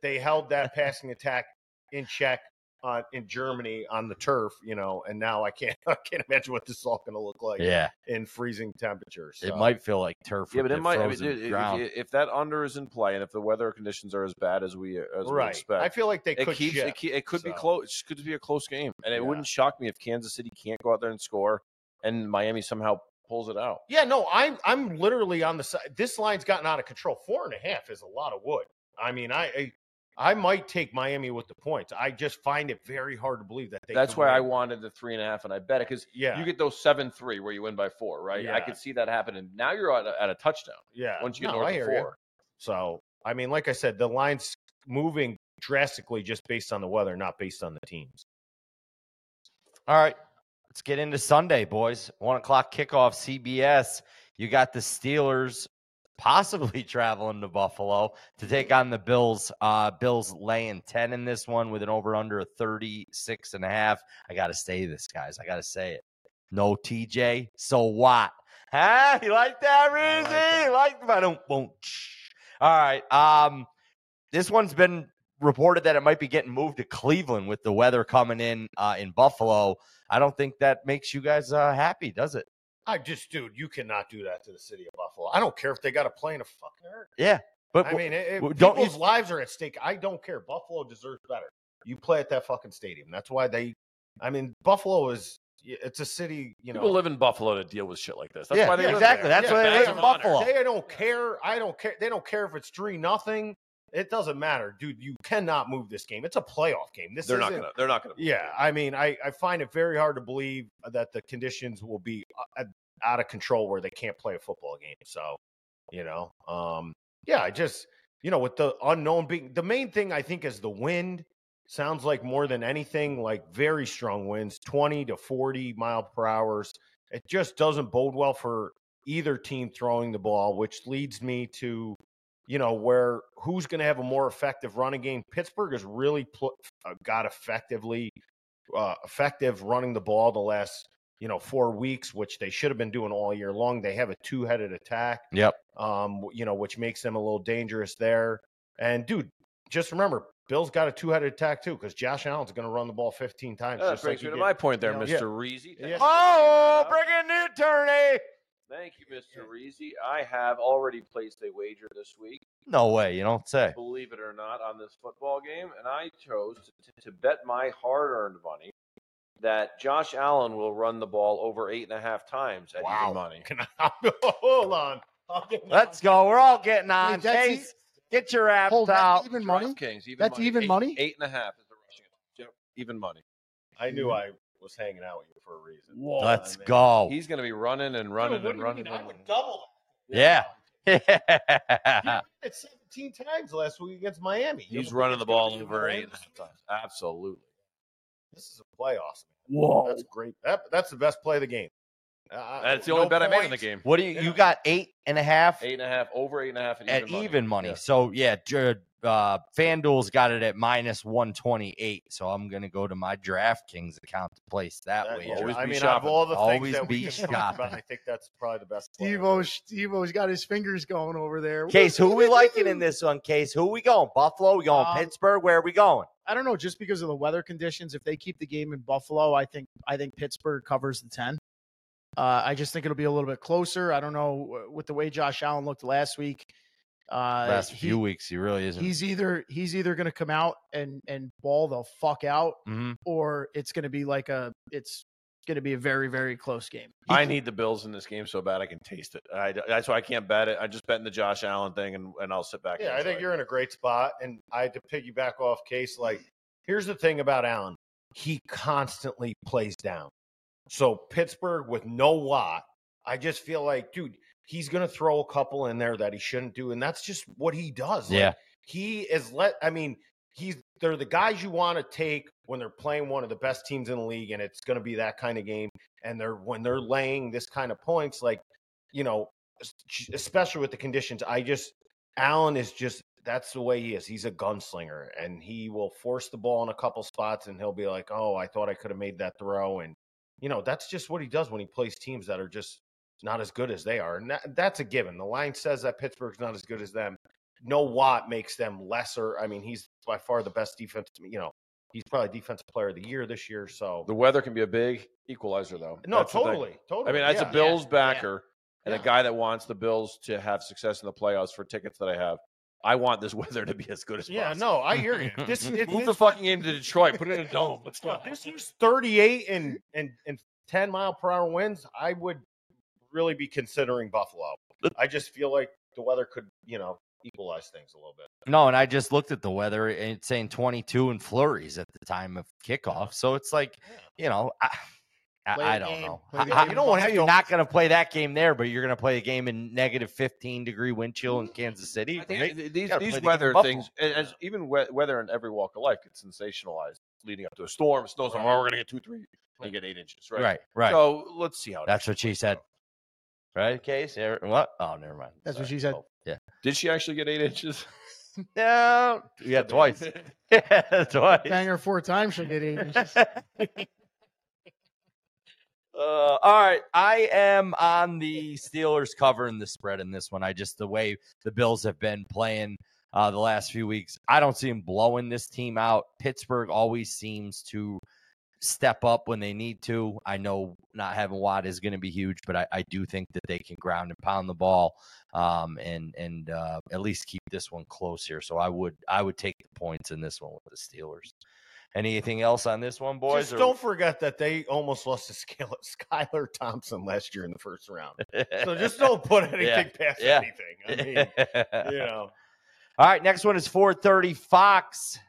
they held that passing attack in check uh, in Germany on the turf, you know, and now I can't [LAUGHS] I can't imagine what this is all going to look like Yeah, in freezing temperatures. it might feel like turf. Yeah, but it might. I mean, dude, if, ground. if- if that under is in play and if the weather conditions are as bad as we as we expect, I feel like they it could keeps shift, it, ke- it could be close. It could be a close game, and it Yeah. wouldn't shock me if Kansas City can't go out there and score, and Miami somehow pulls it out. Yeah, no, I'm I'm literally on the side. This line's gotten out of control. Four and a half is a lot of wood. I mean, I I, I might take Miami with the points. I just find it very hard to believe that they. That's can why I wanted the three and a half, and I bet it because Yeah, you get those seven three where you win by four, right? Yeah. I could see that happen, and now you're at a, at a touchdown yeah. once you get No, north of hear ya. four. So, I mean, like I said, the line's moving drastically just based on the weather, not based on the teams. All right, let's get into Sunday, boys. One o'clock kickoff, CBS. You got the Steelers possibly [LAUGHS] traveling to Buffalo to take on the Bills. Uh, Bills laying 10 in this one with an over under of 36 and a half. I got to say this, guys. I got to say it. No TJ. So what? Huh? You like that, Rizzy? that. Like, I don't, won't. All right. Um, this one's been reported that it might be getting moved to Cleveland with the weather coming in uh, in Buffalo. I don't think that makes you guys uh, happy, does it? I just, dude, you cannot do that to the city of Buffalo. I don't care if they got to play in a fucking hurricane. Yeah, but I mean, if w- don't you- people's lives are at stake, I don't care. Buffalo deserves better. You play at that fucking stadium. That's why they. I mean, Buffalo is. It's a city. You know, People live in Buffalo to deal with shit like this. That's Yeah, why they live exactly. there. That's Yeah, why they live in. Buffalo. They don't care. I don't care. They don't care if it's three nothing. It doesn't matter, dude. You cannot move this game. It's a playoff game. This They're not gonna. They're not gonna. Yeah, I mean, I, I find it very hard to believe that the conditions will be uh, out of control where they can't play a football game. So, you know, um, yeah, I just, you know, with the unknown being the main thing, I think is the wind. Sounds like more than anything, like very strong winds, 20 to 40 mile per hours. It just doesn't bode well for either team throwing the ball, which leads me to, you know, where who's going to have a more effective running game. Pittsburgh has really pl- uh, got effectively uh, effective running the ball the last you know four weeks, which they should have been doing all year long. They have a two headed attack, Yep. um, you know, which makes them a little dangerous there. And dude, just remember, Bill's got a two headed attack too because Josh Allen's going to run the ball 15 times. That brings like me to did. my point there, you know, Mr. yeah. Reezy. Yeah. Oh, bring in the attorney. Thank you, Mr. Reezy. I have already placed a wager this week, No way. You don't say. believe it or not, on this football game, and I chose to, to bet my hard-earned money that Josh Allen will run the ball over eight and a half times at Wow. even money. I, [LAUGHS] hold on. Let's go. We're all getting on. Wait, that's e- get your apps Hold out. even money. DraftKings, even That's money. even Eight- money? Eight and a half is the rushing. Yep, even money. I knew mm-hmm. I was hanging out with you for a reason. Let's I mean- go. He's going to be running and running Dude, and do you running. mean? I would running. double Yeah. that. [LAUGHS] He did 17 times last week against Miami. He's don't running the ball over more eight and a half times. Absolutely. This is a playoffs. Whoa. That's great. That, that's the best play of the game. Uh, That's the only no bet I made in the game. what do you? Yeah. You got eight and a half Eight and a half, over eight and a half at, at even money. even money. Yeah. So yeah, J- uh, FanDuel's got it at minus one twenty eight. So I'm gonna go to my DraftKings account to place that That- wager. Always I be mean, shopping. of all the things that we be just talked about. I think that's probably the best. play Steve ever. Steve O's got his fingers going over there. Case, who we liking in this one? Case, who we going? Buffalo? We going Um, Pittsburgh? Where are we going? I don't know, just because of the weather conditions. If they keep the game in Buffalo, I think I think Pittsburgh covers the ten. Uh, I just think it'll be a little bit closer. I don't know with the way Josh Allen looked last week. Uh, Last he- few weeks, he really isn't. he's either he's either going to come out and and ball the fuck out, Mhm. or it's going to be like a it's going to be a very very close game. I need the Bills in this game so bad I can taste it. I, that's why I can't bet it. I just bet in the Josh Allen thing, and, and I'll sit back. Yeah, I think you're in a great spot. And I had to piggyback off case. Like, here's the thing about Allen: he constantly plays down. So Pittsburgh with no Watt I just feel like, dude, he's gonna throw a couple in there that he shouldn't do, and that's just what he does. Like, Yeah. he is let. I mean, he's they're the guys you want to take when they're playing one of the best teams in the league, and it's going to be that kind of game. And they're when they're laying this kind of points, like you know, especially with the conditions. I just Allen is just that's the way he is. He's a gunslinger, and he will force the ball in a couple spots, and he'll be like, "Oh, I thought I could have made that throw," and you know, that's just what he does when he plays teams that are just not as good as they are, and that, that's a given. The line says that Pittsburgh's not as good as them. No Watt makes them lesser. I mean, he's by far the best defense. You know, he's probably defensive player of the year this year. So The weather can be a big equalizer, though. no, That's totally, totally. I mean, as yeah. a Bills backer and Yeah. a guy that wants the Bills to have success in the playoffs for tickets that I have, I want this [LAUGHS] weather to be as good as yeah, possible. no, I hear you. [LAUGHS] This it, Move the fucking game to Detroit. Put it in a dome. Let's go. [LAUGHS] this year's 38 and and and 10 mile per hour winds. I would really be considering Buffalo. I just feel like the weather could, you know, equalize things a little bit. No, and I just looked at the weather and it's saying 22 and flurries at the time of kickoff. So it's like, you know, I, I, I don't game. know. I- you know in what? How you're not going to play that game there, but you're going to play a game in negative 15 degree wind chill in Kansas City. I think right? these these the game in weather Buffalo. things, as even weather in every walk of life, gets sensationalized leading up to a storm, snowstorm. Oh, we're gonna get two, three, and you get eight inches, right? Right, right. So let's see how. it That's is. what she said. Right, Case? Yeah, What? Oh, never mind. That's what she said. Oh, yeah. Did she actually get eight inches? [LAUGHS] No. Yeah, twice. [LAUGHS] yeah, [LAUGHS] twice. Bang her four times, she'll get eight inches. Uh, all right, I am on the Steelers covering the spread in this one. I just the way the Bills have been playing uh, the last few weeks, I don't see them blowing this team out. Pittsburgh always seems to step up when they need to. I know not having Watt is going to be huge, but I, I do think that they can ground and pound the ball um, and and uh, at least keep this one close here. So I would I would take the points in this one with the Steelers. Anything else on this one, boys? Just or- don't forget that they almost lost to Skylar, Skylar Thompson last year in the first round. So just don't put [LAUGHS] anything Yeah, past yeah. anything. I mean, [LAUGHS] you know. All right, next one is 430 Fox.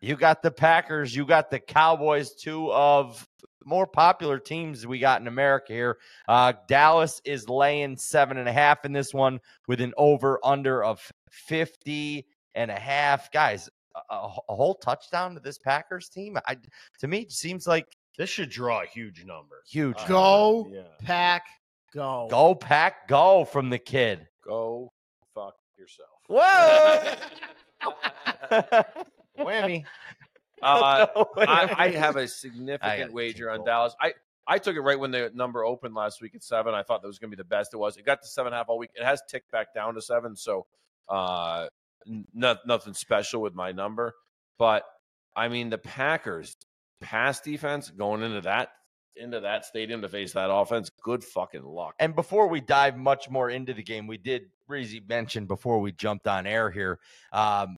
You got the Packers, you got the Cowboys, two of more popular teams we got in America here. Uh, Dallas is laying seven and a half in this one with an over under of 50 and a half. Guys, a, a a whole touchdown to this Packers team. I, to me, it seems like This should draw a huge number. huge. Uh, Go. Yeah. Pack, go. Go, pack, go from the kid. Go fuck yourself. Whoa! [LAUGHS] [LAUGHS] Whammy. Uh, [LAUGHS] I, [LAUGHS] I have a significant wager on. Dallas. I, I took it right when the number opened last week at seven. I thought that was going to be the best it was. It got to seven and a half all week. It has ticked back down to seven, so uh, n- not, nothing special with my number. But I mean, the Packers pass defense going into that into that stadium to face that offense. Good fucking luck. And before we dive much more into the game, we did Breezy mention before we jumped on air here. Um,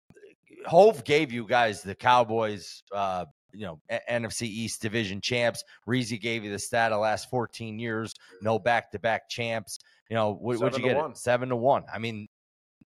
Hove gave you guys the Cowboys, uh, you know, A- NFC East Division champs. Reezy gave you the stat of last 14 years, no back to back champs. You know, what, would you get? one. Seven to one. I mean,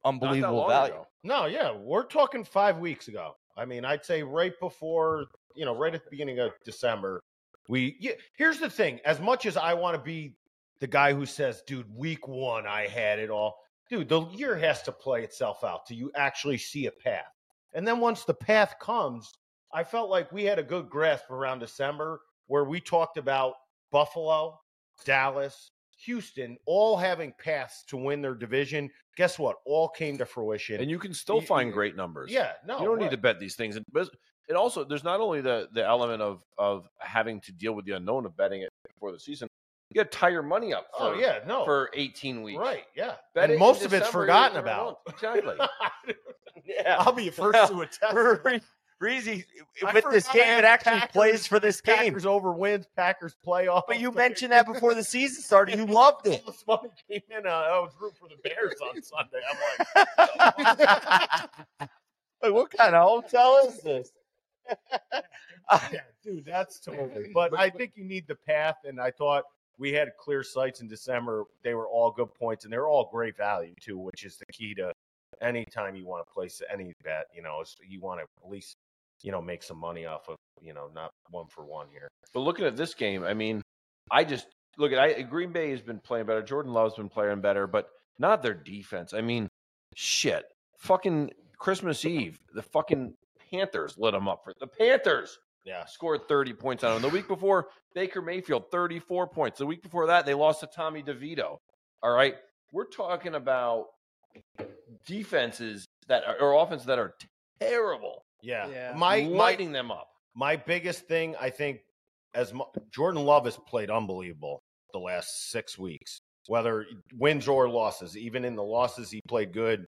unbelievable value. ago. No, yeah, we're talking five weeks ago. I mean, I'd say right before, you know, right at the beginning of December. We yeah, here's the thing: as much as I want to be the guy who says, "Dude, week one, I had it all," dude, the year has to play itself out till you actually see a path. And then once the path comes, I felt like we had a good grasp around December where we talked about Buffalo, Dallas, Houston, all having paths to win their division. Guess what? All came to fruition. And you can still Y- find y- great numbers. yeah, no, you don't need to bet these things. And but it also there's not only the the element of of having to deal with the unknown of betting it before the season. You got to tie your money up. For, Oh yeah, no, for 18 weeks. right, yeah. Bet and most of it's forgotten about. Exactly. [LAUGHS] Yeah. I'll be first to attest. to that. Reezy, I with this game, it actually Packers- plays for this game. Packers over wins, Packers playoff. But you mentioned that before the season started. You [LAUGHS] loved it. This money came in. Uh, I was rooting for the Bears on Sunday. I'm like, [LAUGHS] Like, what kind of hotel is this? yeah, dude, that's totally. But I think you need the path, and I thought we had clear sights in December. They were all good points, and they were all great value too, which is the key to any time you want to place any bet. You know, you want to at least you know make some money off of you know not one for one here. But looking at this game, I mean, I just look, at I Green Bay has been playing better. Jordan Love's been playing better, but not their defense. I mean, shit. Fucking Christmas Eve, the fucking Panthers lit them up for the Panthers. Yeah. Scored 30 points on them. The week before, Baker Mayfield, 34 points. The week before that, they lost to Tommy DeVito. All right. We're talking about defenses that are or offenses that are terrible. Yeah. Yeah. My my lighting them up. my biggest thing, I think, as mu- Jordan Love has played unbelievable the last six weeks, whether wins or losses. Even in the losses, he played good.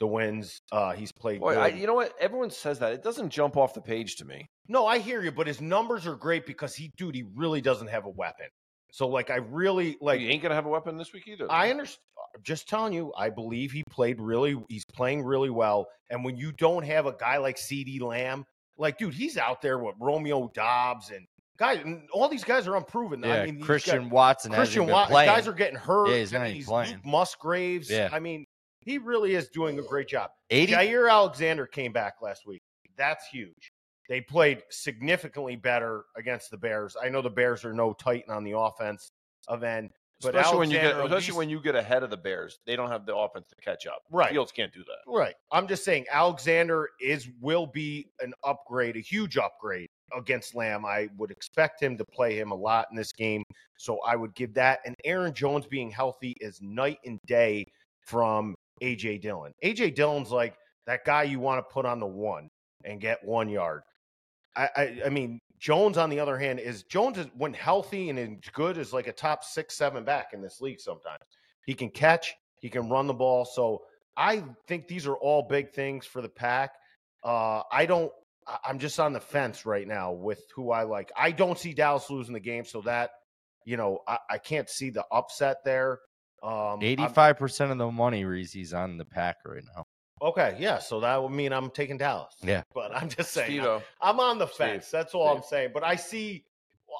The wins, uh, he's played Boy, good. I, you know what? Everyone says that. It doesn't jump off the page to me. no, I hear you, but his numbers are great because he, dude, he really doesn't have a weapon. So, like, I really like. he ain't gonna have a weapon this week either. I understand. I'm just telling you, I believe he played really. He's playing really well. And when you don't have a guy like CeeDee Lamb, like, dude, he's out there with Romeo Doubs and guys. And all these guys are unproven. Yeah, I mean, Christian guys- Watson Christian hasn't been Watt, playing. guys are getting hurt. Yeah, he's not even playing. Luke Musgraves. Yeah. I mean, he really is doing a great job. 80 Jaire Alexander came back last week. That's huge. They played significantly better against the Bears. I know the Bears are no Titan on the offense of end, but especially when you get especially least- when you get ahead of the Bears, they don't have the offense to catch up. Right. Fields can't do that. Right. I'm just saying Alexander is will be an upgrade, a huge upgrade against Lamb. I would expect him to play him a lot in this game. So I would give that. And Aaron Jones being healthy is night and day from AJ Dillon. AJ Dillon's like that guy you want to put on the one and get one yard. I, I, I mean, Jones on the other hand is Jones is when healthy and good is like a top six, seven back in this league sometimes. He can catch, he can run the ball. So I think these are all big things for the pack. Uh, I don't. I'm just on the fence right now with who I like. I don't see Dallas losing the game, so that you know I, I can't see the upset there. Um, I'm- Eighty-five percent of the money Reese's on the pack right now. Okay, yeah. So that would mean I'm taking Dallas. Yeah. but I'm just saying I'm, Steve-O. I'm on the Steve, fence. That's all I'm saying. But I see.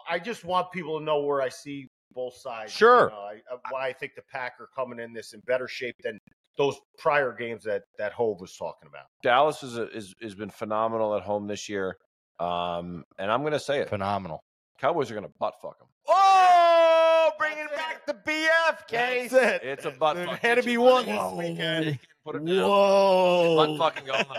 I just want people to know where I see both sides. you Sure. know, I, uh, why I think the pack are coming in this in better shape than those prior games that that Hove was talking about. Dallas is, a, is has been phenomenal at home this year, um, and I'm going to say it. Phenomenal. Cowboys are going to butt fuck them. Oh, bringing back the BF case. That's it. It's a butt There fuck. had to be one this weekend. Put it down. Whoa! Butt fucking going on.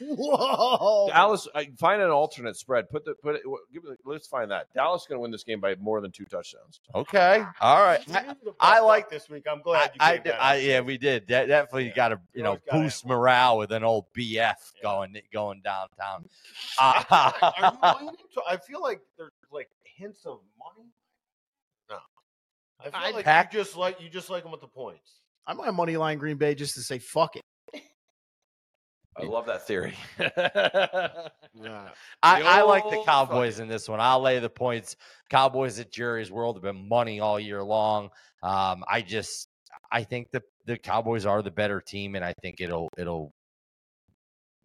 Whoa! Dallas, I find an alternate spread. Put the put it. Give it, let's find that. Dallas going to win this game by more than two touchdowns. Okay. All right. I, I like this week. I'm glad I, gave did- that I, yeah, we did. De- definitely Yeah. got to you You know gotta boost have morale with an old BF going going downtown. Uh, Are you [LAUGHS] leaning to- I feel like there's like hints of money. No, I feel I'd like pack- you just like you just like them with the points. I'm on money line Green Bay just to say fuck it. I love that theory. [LAUGHS] I, I like the Cowboys in this one. I'll lay the points. Cowboys at Jerry's World have been money all year long. Um, I just I think the the Cowboys are the better team, and I think it'll it'll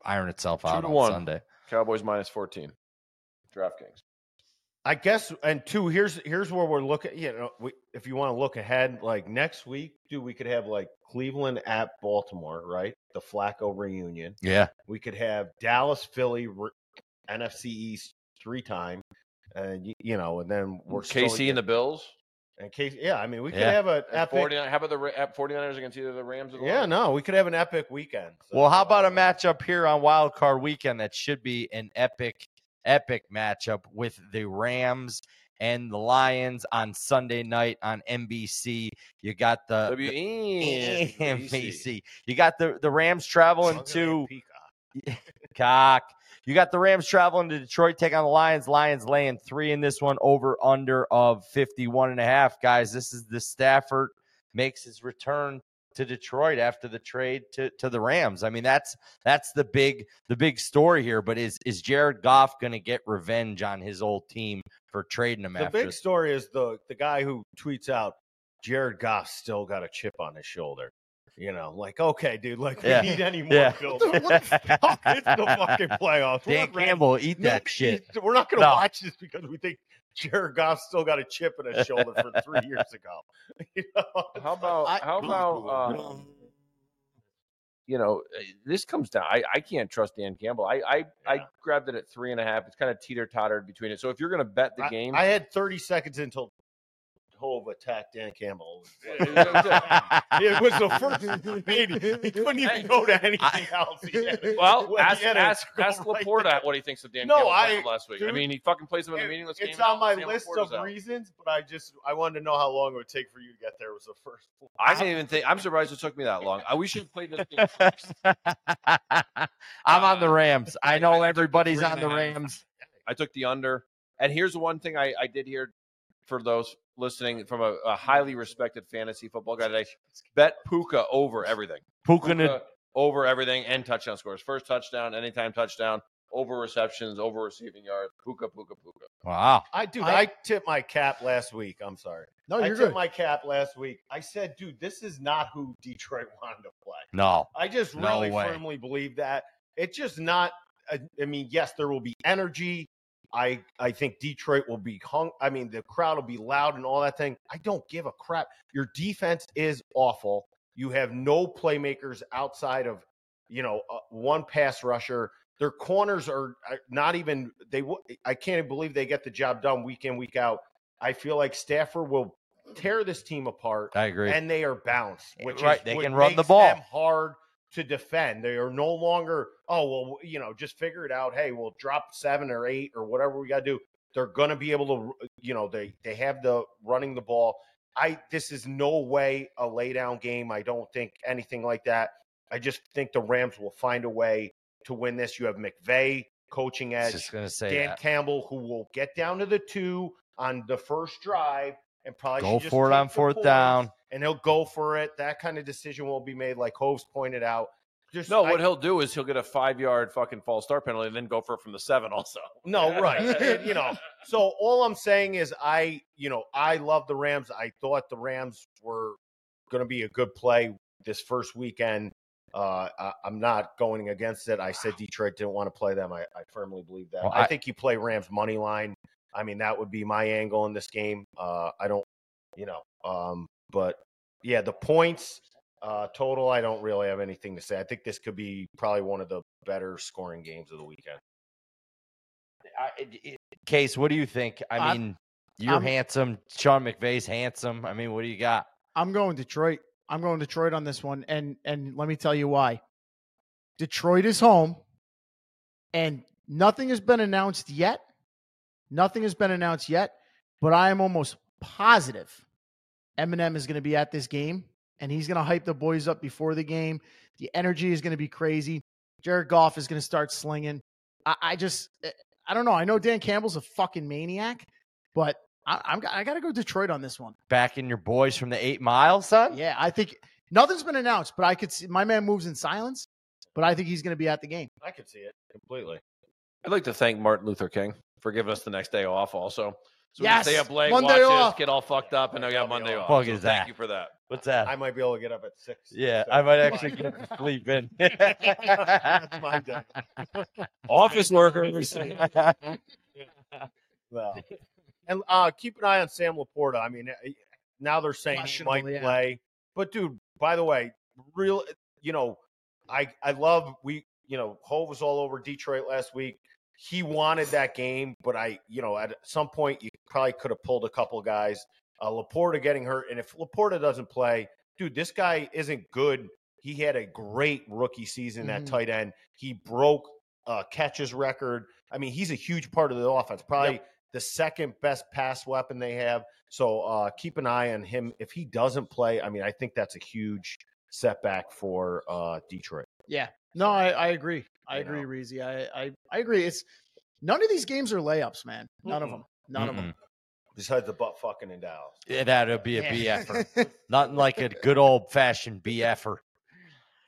iron itself Two out on one. Sunday. Cowboys minus fourteen. DraftKings. I guess, and two, here's here's where we're looking. You know, we, if you want to look ahead, like next week, dude, we could have like Cleveland at Baltimore, right? The Flacco reunion. Yeah, We could have Dallas, Philly, re- NFC East three time, and y- you know, and then we're still- KC and the Bills. and Casey. Yeah, I mean, we could Yeah. have an And epic. 49 how about the Ra- 49ers against either the Rams or the Yeah, Lions? no, we could have an epic weekend. So, Well, how about a uh, matchup here on Wild Card Weekend that should be an epic, epic matchup with the Rams and the Lions on Sunday night on NBC. You got the, the NBC. You got the the Rams traveling to [LAUGHS] cock. You got the Rams traveling to Detroit, take on the Lions. Lions laying three in this one, over under of 51 and a half. Guys, this is the Stafford makes his return to Detroit after the trade to, to the Rams. I mean, that's that's the big the big story here. But is is Jared Goff gonna get revenge on his old team for trading him The after big story is the the guy who tweets out Jared Goff still got a chip on his shoulder. You know, like okay, dude, like we Yeah. need any more Yeah. Bills. What the fuck? It's the [LAUGHS] fucking playoffs. We're Dan ready. Campbell eat No, that shit. We're not going to No. watch this because we think Jared Goff still got a chip in his shoulder from three [LAUGHS] years ago. [LAUGHS] You know? How about I- how about um, you know, uh, this comes down. I, I can't trust Dan Campbell. I I, I grabbed it at three and a half. It's kind of teeter tottered between it. So if you're going to bet the I- game, I, had 30 seconds until Hove attacked Dan Campbell. It was the first meeting. He couldn't even go to anything else. He had [LAUGHS] well, ask had to ask ask LaPorta there. what he thinks of Dan No, Campbell I- last week. I mean, he fucking plays him in a It- meaningless game. It's on my Sam list LaPorta's of out. reasons, but I just I wanted to know how long it would take for you to get there. Was the first. I didn't even think. I'm surprised it took me that long. I, we should play this game first. [LAUGHS] I'm on the uh, Rams. I know I everybody's three on the a. Rams. I took the under. And here's the one thing I, I did hear for those listening from a, a highly respected fantasy football guy today. Bet Puka over everything. Puka Puka over everything and touchdown scores. First touchdown, anytime touchdown, over receptions, over receiving yards. Puka, Puka, Puka. Wow. I do. I- I, tipped my cap last week. I'm sorry. No, you're tipped good. my cap last week. I said, dude, this is not who Detroit [LAUGHS] wanted to play. No. I just No really way. firmly believe that. It's just not. I, I mean, yes, there will be energy. I I think Detroit will be hung. I mean, the crowd will be loud and all that thing. I don't give a crap. Your defense is awful. You have no playmakers outside of you know uh, one pass rusher. Their corners are are not even they. I can't even believe they get the job done week in week out. I feel like Stafford will tear this team apart I agree. and they are bounced, which Right, is they can run the ball. hard to defend. They are no longer, oh well, you know, just figure it out. Hey, we'll drop seven or eight or whatever we got to do. They're going to be able to, you know, they they have the running the ball. I this is no way a lay down game. I don't think anything like that. I just think the Rams will find a way to win this. You have McVay coaching edge. just gonna say Dan that. Campbell, who will get down to the two on the first drive and probably Go just for it on fourth points, down. and he'll go for it. That kind of decision will be made, like Hoves pointed out. Just No, I- what he'll do is he'll get a five yard fucking false start penalty and then go for it from the seven also. no, right. [LAUGHS] You know, so all I'm saying is, I, you know, I love the Rams. I thought the Rams were going to be a good play this first weekend. Uh, I, I'm not going against it. I said Detroit didn't want to play them. I, I firmly believe that. Well, I, I- think you play Rams money line. I mean, that would be my angle in this game. Uh, I don't, you know, um, but yeah, the points uh, total. I don't really have anything to say. I think this could be probably one of the better scoring games of the weekend. I, it- it- Case, what do you think? I I'm- mean, you're I'm- handsome. Sean McVay's handsome. I mean, what do you got? I'm going Detroit. I'm going Detroit on this one, and and let me tell you why. Detroit is home, and nothing has been announced yet. Nothing has been announced yet, but I am almost positive Eminem is going to be at this game, and he's going to hype the boys up before the game. The energy is going to be crazy. Jared Goff is going to start slinging. I, I just, eh, I don't know. I know Dan Campbell's a fucking maniac, but I, I'm I got to go Detroit on this one. Backing your boys from the eight mile, son? Yeah, I think nothing's been announced, but I could see my man moves in silence. But I think he's going to be at the game. I could see it completely. I'd like to thank Martin Luther King for giving us the next day off also. So we can Yes, stay up late, Monday watch off. this, get all fucked up, and now we got Monday off. Fuck So is Thank that? you for that. What's that? I might be able to get up at six. yeah, seven I might actually get to sleep in. [LAUGHS] That's my day. Office workers. [LAUGHS] [LAUGHS] Well, and uh, keep an eye on Sam LaPorta. I mean, eh, now they're saying he might yeah. play, but dude, by the way, real, you know, I I love we, you know, Hove was all over Detroit last week. He wanted that game, but I, you know, at some point you probably could have pulled a couple guys. Uh, LaPorta getting hurt, and if LaPorta doesn't play, dude, this guy isn't good. He had a great rookie season at Mhm. tight end. He broke uh, catches record. I mean, he's a huge part of the offense. Probably the second best pass weapon they have. So uh, keep an eye on him. If he doesn't play, I mean, I think that's a huge setback for uh, Detroit. Yeah. No, I, I agree. I agree, know. Reezy. I, I I agree. It's none of these games are layups, man. None of Mm-mm. them. None of them. Besides the butt fucking in Dallas. [LAUGHS] Yeah, that'll be a Yeah. BFer. Nothing like a good old fashioned BFer.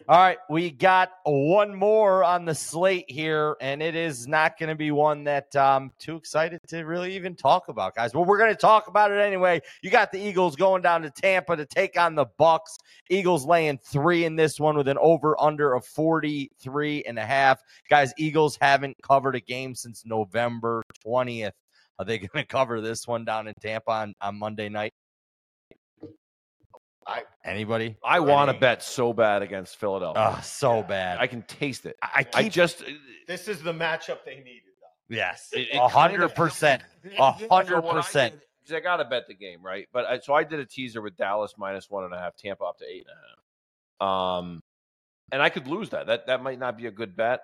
All right, we got one more on the slate here, and it is not going to be one that I'm too excited to really even talk about, guys. But we're going to talk about it anyway. You got the Eagles going down to Tampa to take on the Bucs. Eagles laying three in this one with an over under of 43 and a half. Guys, Eagles haven't covered a game since November 20th. Are they going [LAUGHS] to cover this one down in Tampa on, on Monday night? Anybody? I want to bet so bad against Philadelphia. Oh, so bad. I can taste it. I, I keep, just This is the matchup they needed. Though. yes, It- it a hundred percent, a hundred percent. 'cause I got to bet the game, right? But I, so I did a teaser with Dallas minus one and a half, Tampa up to eight and a half. Um, and I could lose that. That that might not be a good bet.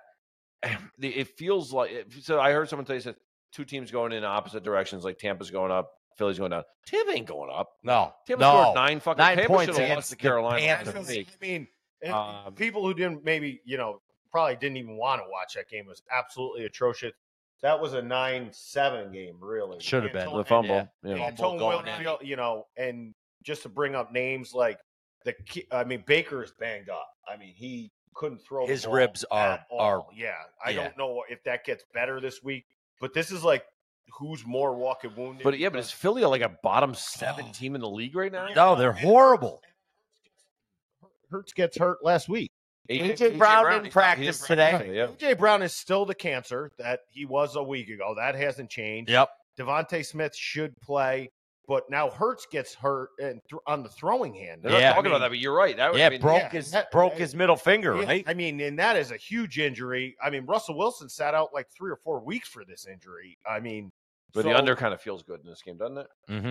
[CLEARS THROAT] It feels like so. I heard someone say said two teams going in opposite directions, like Tampa's going up, Philly's going down. Tampa ain't going up. No, Tampa no, scored nine fucking Nine Tampa points should've lost against to the Carolina. Panthers. I mean, Um, people who didn't maybe you know probably didn't even want to watch that game was absolutely atrocious. That was a nine-seven game, really. Should have been. Antonio- The fumble. Yeah. Yeah. Fumble Tone going in. You know, and just to bring up names like the, ki- I mean, Baker is banged up. I mean, he couldn't throw the His ball ribs are- at all. are- yeah. I yeah. don't know if that gets better this week, but this is like who's more walking wounded. But yeah, but is Philly like a bottom seven [SIGHS] team in the league right now? No, they're horrible. Hurts gets hurt last week. AJ Brown didn't practice today. Yeah. AJ Brown is still the cancer that he was a week ago. That hasn't changed. Yep. DeVonta Smith should play, but now Hurts gets hurt and th- on the throwing hand. They're not talking I mean, about that, but you're right. That, Yeah, I mean, broke yeah, his that- broke his middle finger, Yeah, right? I mean, and that is a huge injury. I mean, Russell Wilson sat out like three or four weeks for this injury. I mean, But the under kind of feels good in this game, doesn't it? Mm-hmm.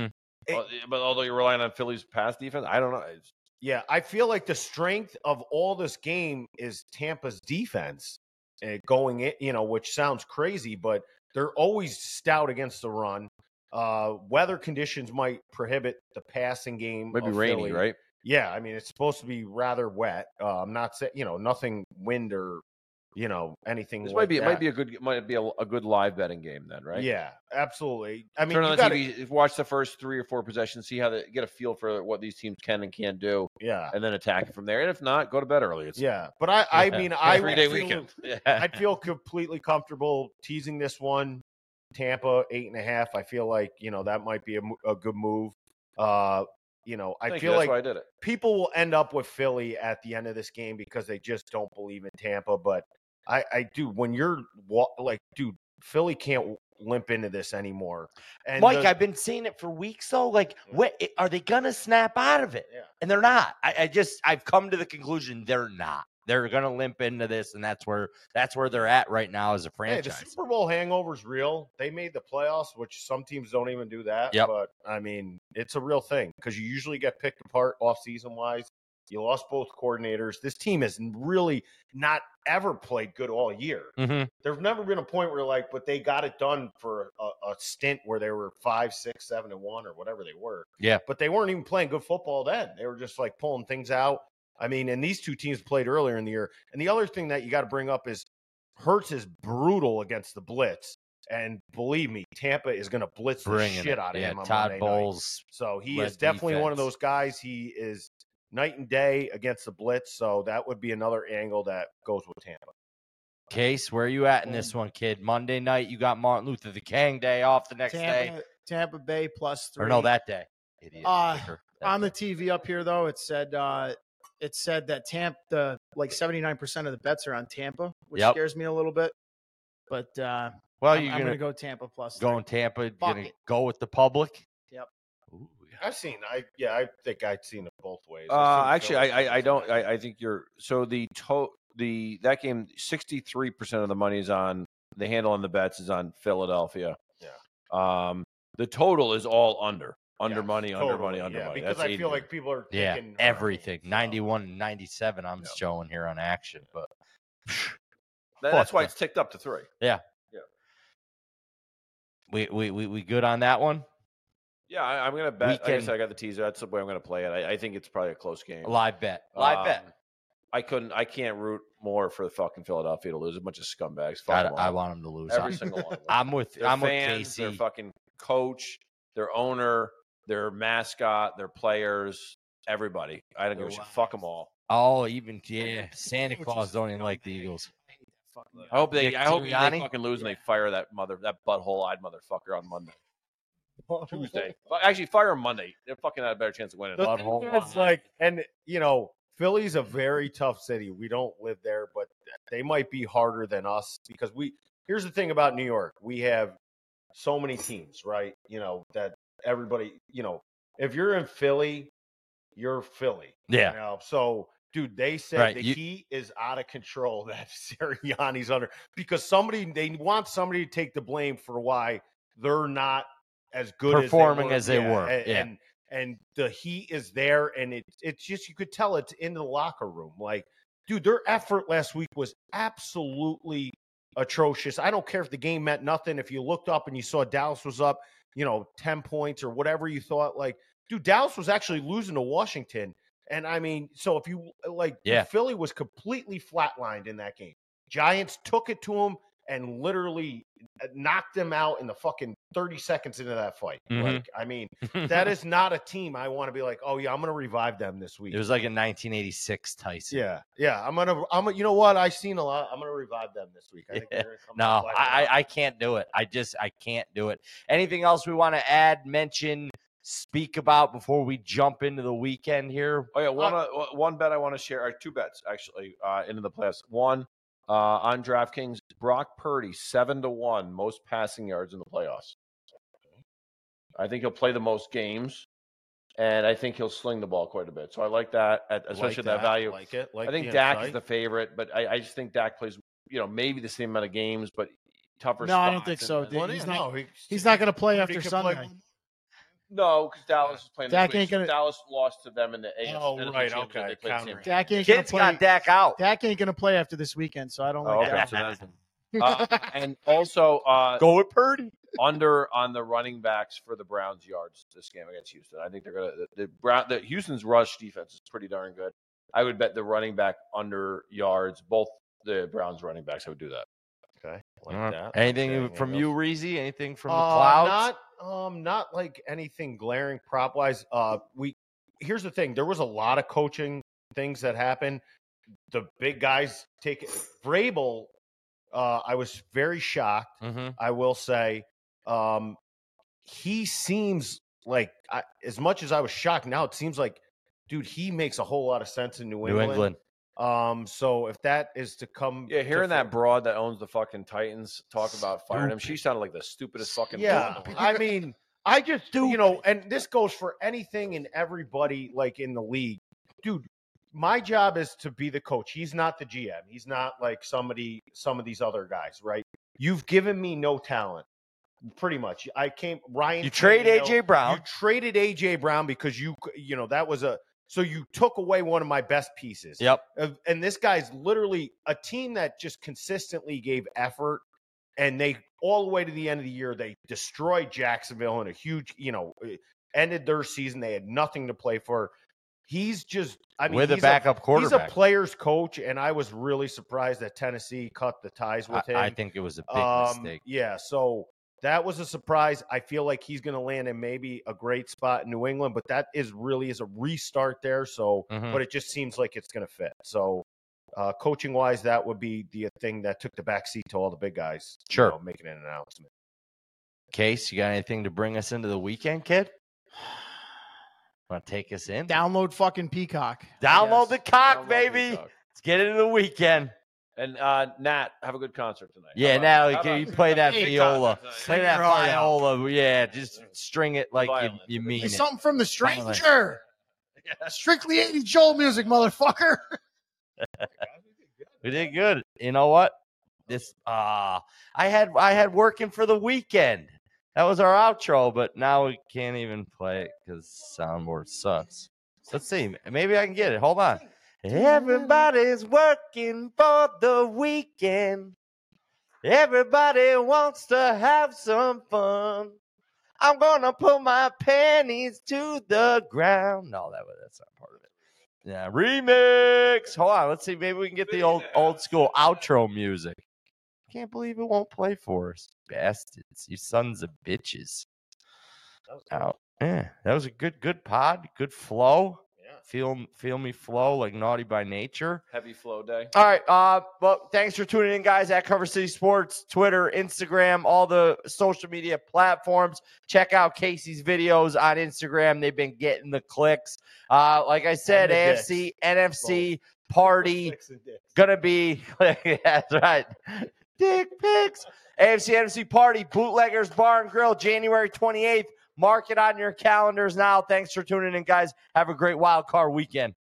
It- Well, but although you're relying on Philly's pass defense, I don't know. It's, Yeah, I feel like the strength of all this game is Tampa's defense uh, going in, you know, which sounds crazy, but they're always stout against the run. Uh, weather conditions might prohibit the passing game. maybe rainy, Philly. right? Yeah, I mean, it's supposed to be rather wet. Uh, I'm not saying, you know, nothing wind or, you know, anything. This like might be it might be a good might be a, a good live betting game then, right? Yeah, absolutely. I mean, Turn you on the gotta- TV, watch the first three or four possessions, see how they get a feel for what these teams can and can't do, Yeah, and then attack it from there. And if not, go to bed early. It's yeah. But I, I [LAUGHS] [LAUGHS] Yeah. mean, I three would feel- weekend. I'd feel completely comfortable teasing this one. Tampa eight and a half. I feel like you know that might be a, a good move. Uh, you know, I Thank feel. Like I people will end up with Philly at the end of this game because they just don't believe in Tampa. But I, I do when you're like, dude, Philly can't limp into this anymore. And Mike, the- I've been seeing it for weeks though. Like, what are they gonna snap out of it? Yeah. And they're not. I, I just I've come to the conclusion they're not. They're gonna limp into this, and that's where that's where they're at right now as a Hey, the franchise. Super Bowl hangover's real. They made the playoffs, which some teams don't even do that. Yep. But I mean, it's a real thing because you usually get picked apart off season wise. You lost both coordinators. This team has really not ever played good all year. mm-hmm. There's never been a point where like, but they got it done for a, a stint where they were five, six, seven, and one, or whatever they were. Yeah. But they weren't even playing good football then. They were just like pulling things out. I mean, and these two teams played earlier in the year. And the other thing that you got to bring up is Hurts is brutal against the blitz. And believe me, Tampa is going to blitz the shit it. out of yeah, him on Todd Monday night. Bowles. So he is definitely one of those guys. He is night and day against the blitz. So that would be another angle that goes with Tampa. Case, where are you at in this one, kid? Monday night, you got Martin Luther the King Day off the next day, Tampa, Tampa Bay plus three. or no, that day. Idiot. Uh, on the TV up here though, it said uh it said that Tampa the like seventy nine percent of the bets are on Tampa, which Yep. scares me a little bit. But uh well, I'm, you're I'm gonna, gonna go Tampa plus go three. in Tampa. Fuck Gonna it. go with the public. Yep. Ooh, I've seen. I yeah. I think I've seen it both ways. Uh, actually, I, I, I don't. I, I think you're. So the to the that game, sixty three percent of the money is on the handle on the bets is on Philadelphia. Yeah. Um, the total is all under, under Yes, money, under money, under yeah, money. Because That's I feel like people are Yeah, thinking everything. so- 91 and 97, I'm Yeah. showing here on action. But [LAUGHS] That- that's why it's ticked up to three. Yeah. Yeah. we, we, we, we good on that one? Yeah, I, I'm gonna bet. We Like I can- said, I got the teaser. That's the way I'm gonna play it. I, I think it's probably a close game. Live bet. Live bet. Um, I couldn't. I can't root more for the fucking Philadelphia to lose. A bunch of scumbags. Fuck I, 'em I want them to lose. every I'm, single one. of [LAUGHS] them. I'm with Their I'm fans, with their Casey. fucking coach, their owner, their mascot, their players, everybody. I don't give a shit. Fuck them all. Oh, even yeah, [LAUGHS] Santa Claus don't even like the Eagles. I hope they. Nick I hope they Sirianni? fucking lose and they fire that mother, that butthole-eyed motherfucker on Monday, [LAUGHS] oh, Tuesday. Actually, fire him Monday. They're fucking had a better chance of winning. The Butthole thing is, like, and you know, Philly's a very tough city. We don't live there, but they might be harder than us because we. Here's the thing about New York: we have so many teams, right? You know that everybody. You know, if you're in Philly, you're Philly. Yeah. You know? So, dude, they said Right, the you- heat is out of control that [LAUGHS] Sirianni's under because somebody they want somebody to take the blame for why they're not as good Performing as as they they were. were, And, yeah. and and the heat is there, and it it's just you could tell it's in the locker room. Like, dude, their effort last week was absolutely atrocious. I don't care if the game meant nothing. If you looked up and you saw Dallas was up, you know, 10 points or whatever you thought, like, dude, Dallas was actually losing to Washington. And I mean, so if you like, Yeah. Philly was completely flatlined in that game. Giants took it to him and literally uh, knocked them out in the fucking 30 seconds into that fight. Mhm. Like, I mean, that [LAUGHS] is not a team I want to be like, oh yeah, I'm going to revive them this week. It was like a 1986 Tyson. yeah, yeah. I'm gonna. I'm. You know what? I've seen a lot. I'm gonna revive them this week. I think Yeah. they're gonna come No, out black and I. I I can't do it. I just I can't do it. Anything else we want to add, mention, speak about before we jump into the weekend here? Oh yeah, one uh, one bet I want to share, or two bets actually, uh, into the playoffs. One uh, on DraftKings, Brock Purdy seven to one, most passing yards in the playoffs. I think he'll play the most games, and I think he'll sling the ball quite a bit. So I like that, at, especially Like that, value. Like it. Like I think the Dak is the favorite, but I, I just think Dak plays, you know, maybe the same amount of games, but tougher. No, I don't think so, dude. Well, he's yeah, not- no, he- He's not going to play after could play Sunday. one- No, because Dallas is playing. Dak this ain't gonna- Dallas lost to them in the AFC. Oh, NFC right, Championship. okay, They played the counter same. Dak ain't going to Kids play. got Dak out. Dak ain't going to play after this weekend, so I don't Oh, like okay. that. So that's- Uh, [LAUGHS] and also uh, Go with Purdy. under on the running backs for the Browns yards this game against Houston. I think they're gonna the, the Brown the Houston's rush defense is pretty darn good. I would bet the running back under yards, both the Browns running backs. I would do that. Like right. that. Anything Okay, from you? Reezy? Anything from the Uh, clouds? Not um not like anything glaring prop wise. Uh we here's the thing. There was a lot of coaching things that happened. The big guys take Vrabel, uh, I was very shocked, mm-hmm. I will say. Um he seems like I, as much as I was shocked, now it seems like dude, he makes a whole lot of sense in New New England. England. Um, so if that is to come, Yeah, hearing fru- that broad that owns the fucking Titans talk about firing him, she sounded like the stupidest fucking. Yeah. I mean, I just do, you know, and this goes for anything and everybody like in the league, dude. My job is to be the coach. He's not the GM. He's not like somebody, some of these other guys, right? You've given me no talent, pretty much. I came Ryan. You trade AJ Brown. You traded AJ Brown because you, you know, that was a. So you took away one of my best pieces. Yep. And this guy's literally a team that just consistently gave effort and they all the way to the end of the year they destroyed Jacksonville in a huge, you know, eh, ended their season. They had nothing to play for. He's just, I mean, with a he's backup He's quarterback. a player's coach, and I was really surprised that Tennessee cut the ties with him. I, I think it was a big Um, mistake. Yeah, so that was a surprise. I feel like he's going to land in maybe a great spot in New England, but that is really is a restart there. So, Mhm. but it just seems like it's going to fit. So, uh, coaching wise, that would be the thing that took the back seat to all the big guys. you Sure. know, making an announcement. Case, you got anything to bring us into the weekend, kid? [SIGHS] Want to take us in? Download fucking Peacock. Download Yes. the cock, Download baby. Peacock. Let's get into the weekend. And uh, Nat, have a good concert tonight. Yeah, How about- Natalie, can about- you play that viola? Play that your heart out. viola. Yeah, just string it like you, you mean Play it. something from the Violent. stranger. Strictly 80 Joel music, motherfucker. [LAUGHS] We did good. You know what? This uh I had I had working for the weekend. That was our outro, but now we can't even play it because soundboard sucks. Let's see. Maybe I can get it. Hold on. Everybody's working for the weekend. Everybody wants to have some fun. I'm gonna put my panties to the ground. No, that was that's not part of it. Yeah, remix. Hold on, let's see. Maybe we can get the old old school outro music. Can't believe it won't play for us, bastards! You sons of bitches. Out. Yeah, that was a good good pod, good flow. Yeah. Feel feel me flow like naughty by nature. Heavy flow day. All right. Uh, well, thanks for tuning in, guys, at Cover City Sports, Twitter, Instagram, all the social media platforms. Check out Casey's videos on Instagram. They've been getting the clicks. Uh, like I said, the AFC, NFC party Six and dicks. gonna be. [LAUGHS] that's right. Dick pics. AFC NFC party, Bootleggers Bar and Grill, January twenty eighth. Mark it on your calendars now. Thanks for tuning in, guys. Have a great wild card weekend.